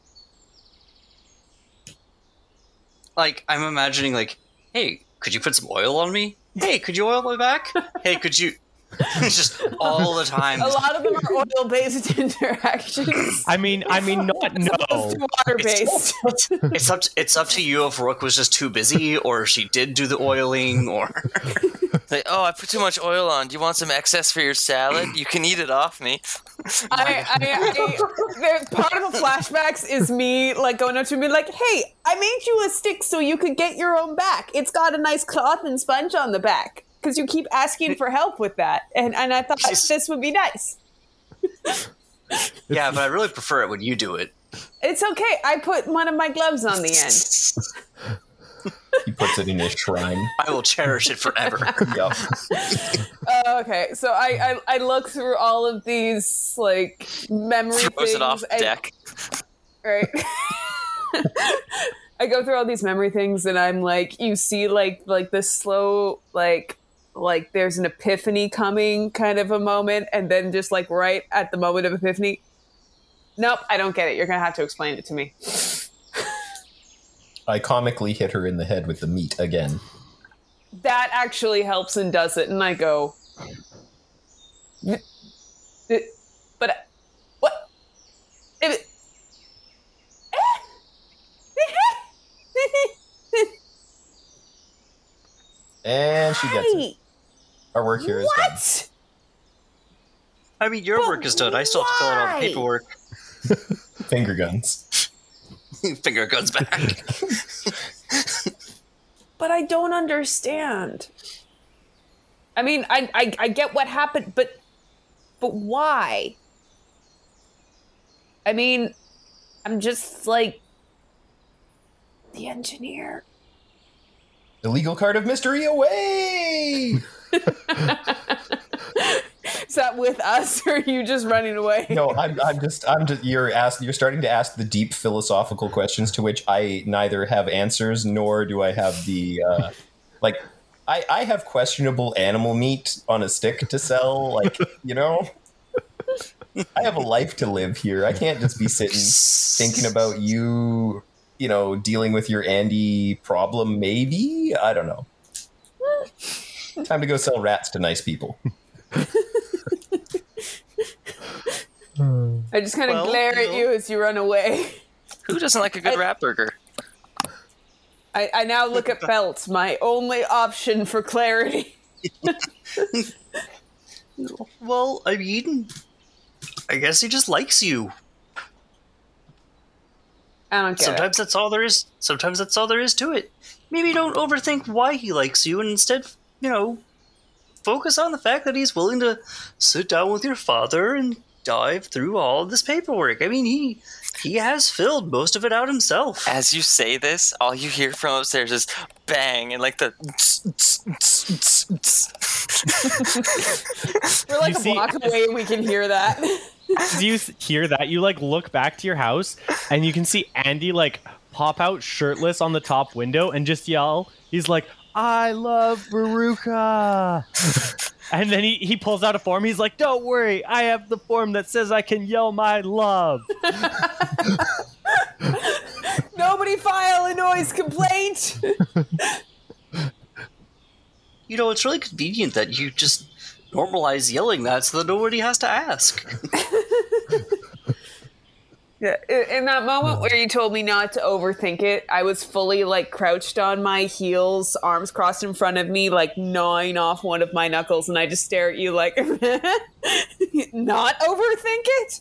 [SPEAKER 3] like I'm imagining like, hey, could you put some oil on me? Hey, could you oil my back? Hey, could you? it's just all the time.
[SPEAKER 1] A lot of them are oil based interactions.
[SPEAKER 2] I mean, I mean, not no.
[SPEAKER 1] Water based.
[SPEAKER 3] It's up. To, it's up to you if Rook was just too busy, or she did do the oiling, or
[SPEAKER 4] Like, oh, I put too much oil on. Do you want some excess for your salad? You can eat it off me.
[SPEAKER 1] I, I, I, there, part of the flashbacks is me like going up to me like, "Hey, I made you a stick so you could get your own back. It's got a nice cloth and sponge on the back because you keep asking for help with that, and and I thought this would be nice.
[SPEAKER 3] yeah. But I really prefer it when you do it.
[SPEAKER 1] It's okay. I put one of my gloves on the end.
[SPEAKER 5] He puts it in his shrine.
[SPEAKER 3] I will cherish it forever.
[SPEAKER 5] Yup.
[SPEAKER 1] Uh, okay, so I, I I look through all of these like memory
[SPEAKER 4] Throws
[SPEAKER 1] things.
[SPEAKER 4] it off
[SPEAKER 1] and-
[SPEAKER 4] deck.
[SPEAKER 1] right? I go through all these memory things, and I'm like, you see, like, like this slow, like, like there's an epiphany coming, kind of a moment, and then just like right at the moment of epiphany, nope, I don't get it. You're gonna have to explain it to me.
[SPEAKER 5] I comically hit her in the head with the meat again.
[SPEAKER 1] That actually helps and does it, and I go, but what? If it,
[SPEAKER 5] And she gets it. Our work here is done.
[SPEAKER 1] what?
[SPEAKER 3] I mean, your
[SPEAKER 1] But
[SPEAKER 3] work is done. I still have to fill out all the paperwork.
[SPEAKER 5] Finger guns.
[SPEAKER 3] Finger goes back.
[SPEAKER 1] but I don't understand. I mean, I, I I get what happened, but but why? I mean, I'm just like the engineer.
[SPEAKER 5] Illegal card of mystery away!
[SPEAKER 1] Is that with us, or are you just running away?
[SPEAKER 5] No, I'm, I'm just, I'm just, you're asked, you're starting to ask the deep philosophical questions to which I neither have answers nor do I have the, uh, like, I, I have questionable animal meat on a stick to sell. Like, you know, I have a life to live here. I can't just be sitting thinking about you, you know, dealing with your Andy problem. Maybe I don't know. Time to go sell rats to nice people. Hmm.
[SPEAKER 1] I just kind of
[SPEAKER 3] Well,
[SPEAKER 1] glare
[SPEAKER 3] you
[SPEAKER 1] at you as you run away.
[SPEAKER 4] Who doesn't like a good
[SPEAKER 1] I-
[SPEAKER 4] rat burger?
[SPEAKER 1] I, I now look at Belt, my only option for clarity.
[SPEAKER 3] Well, I mean, I guess he just likes you.
[SPEAKER 1] I don't get it.
[SPEAKER 3] Sometimes that's all there is. Sometimes that's all there is to it. Maybe don't overthink why he likes you, and instead, you know, focus on the fact that he's willing to sit down with your father and dive through all of this paperwork. I mean, he he has filled most of it out himself.
[SPEAKER 4] As you say this, all you hear from upstairs is bang and like the.
[SPEAKER 1] We're like
[SPEAKER 2] You
[SPEAKER 1] a
[SPEAKER 2] see-
[SPEAKER 1] block away and we can hear that.
[SPEAKER 2] Do you hear that? You like look back to your house and you can see Andy like pop out shirtless on the top window and just yell. He's like, "I love Baruka." And then he, he pulls out a form. He's like, Don't worry, I have the form that says I can yell my love.
[SPEAKER 1] Nobody file a noise complaint.
[SPEAKER 3] You know, it's really convenient that you just normalize yelling that so that nobody has to ask.
[SPEAKER 1] Yeah, in that moment where you told me not to overthink it, I was fully like crouched on my heels, arms crossed in front of me, like gnawing off one of my knuckles, and I just stare at you like, not overthink it.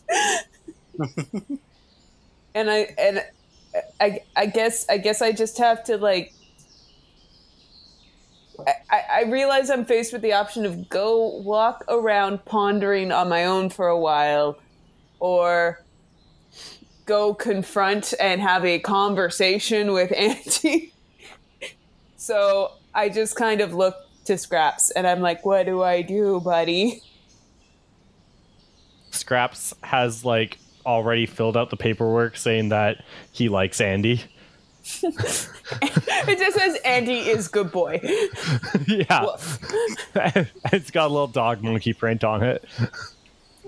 [SPEAKER 1] and I and I I guess I guess I just have to like. I, I realize I'm faced with the option of go walk around pondering on my own for a while, or go confront and have a conversation with Andy. so I just kind of look to Scraps and I'm like, what do I do, buddy?
[SPEAKER 2] Scraps has like already filled out the paperwork saying that he likes Andy.
[SPEAKER 1] It just says Andy is good boy.
[SPEAKER 2] yeah. It's got a little dog monkey print on it.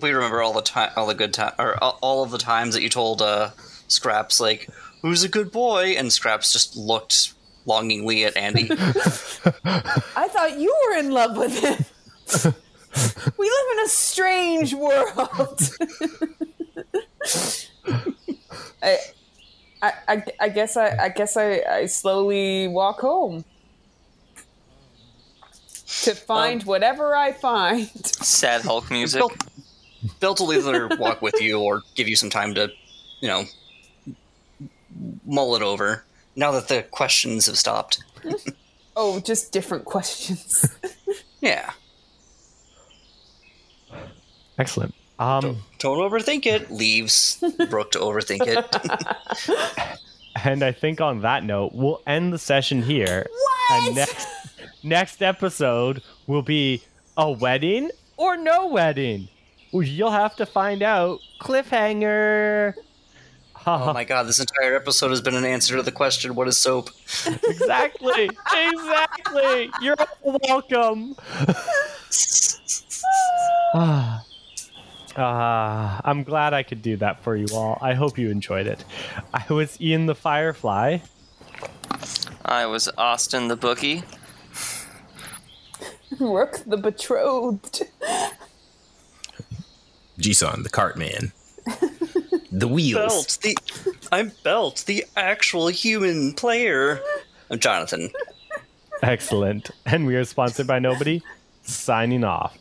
[SPEAKER 3] We remember all the time, all the good time, or all- all of the times that you told uh, Scraps like, "Who's a good boy?" and Scraps just looked longingly at Andy.
[SPEAKER 1] I thought you were in love with him. we live in a strange world. I, I, I, I guess I, I guess I, I slowly walk home to find whatever I find.
[SPEAKER 4] Sad Hulk music.
[SPEAKER 3] Bill, Bill will either walk with you or give you some time to, you know, mull it over. Now that the questions have stopped.
[SPEAKER 1] Oh, just different questions.
[SPEAKER 3] Yeah.
[SPEAKER 2] Excellent. Um,
[SPEAKER 3] Don't overthink it. Leaves Rook to overthink it.
[SPEAKER 2] and I think on that note, we'll end the session here.
[SPEAKER 1] What?
[SPEAKER 2] And next next episode will be a wedding or no wedding. Well, You'll have to find out. Cliffhanger.
[SPEAKER 3] oh my god, this entire episode has been an answer to the question, what is soap?
[SPEAKER 2] exactly. exactly. You're welcome. Ah. Ah, I'm glad I could do that for you all. I hope you enjoyed it. I was Ian the Firefly.
[SPEAKER 4] I was Austin the bookie.
[SPEAKER 1] Rook the betrothed.
[SPEAKER 5] Jisan, the cart man. the wheels.
[SPEAKER 3] Belt, the I'm Belt, the actual human player. I'm Jonathan.
[SPEAKER 2] Excellent. And we are sponsored by nobody. Signing off.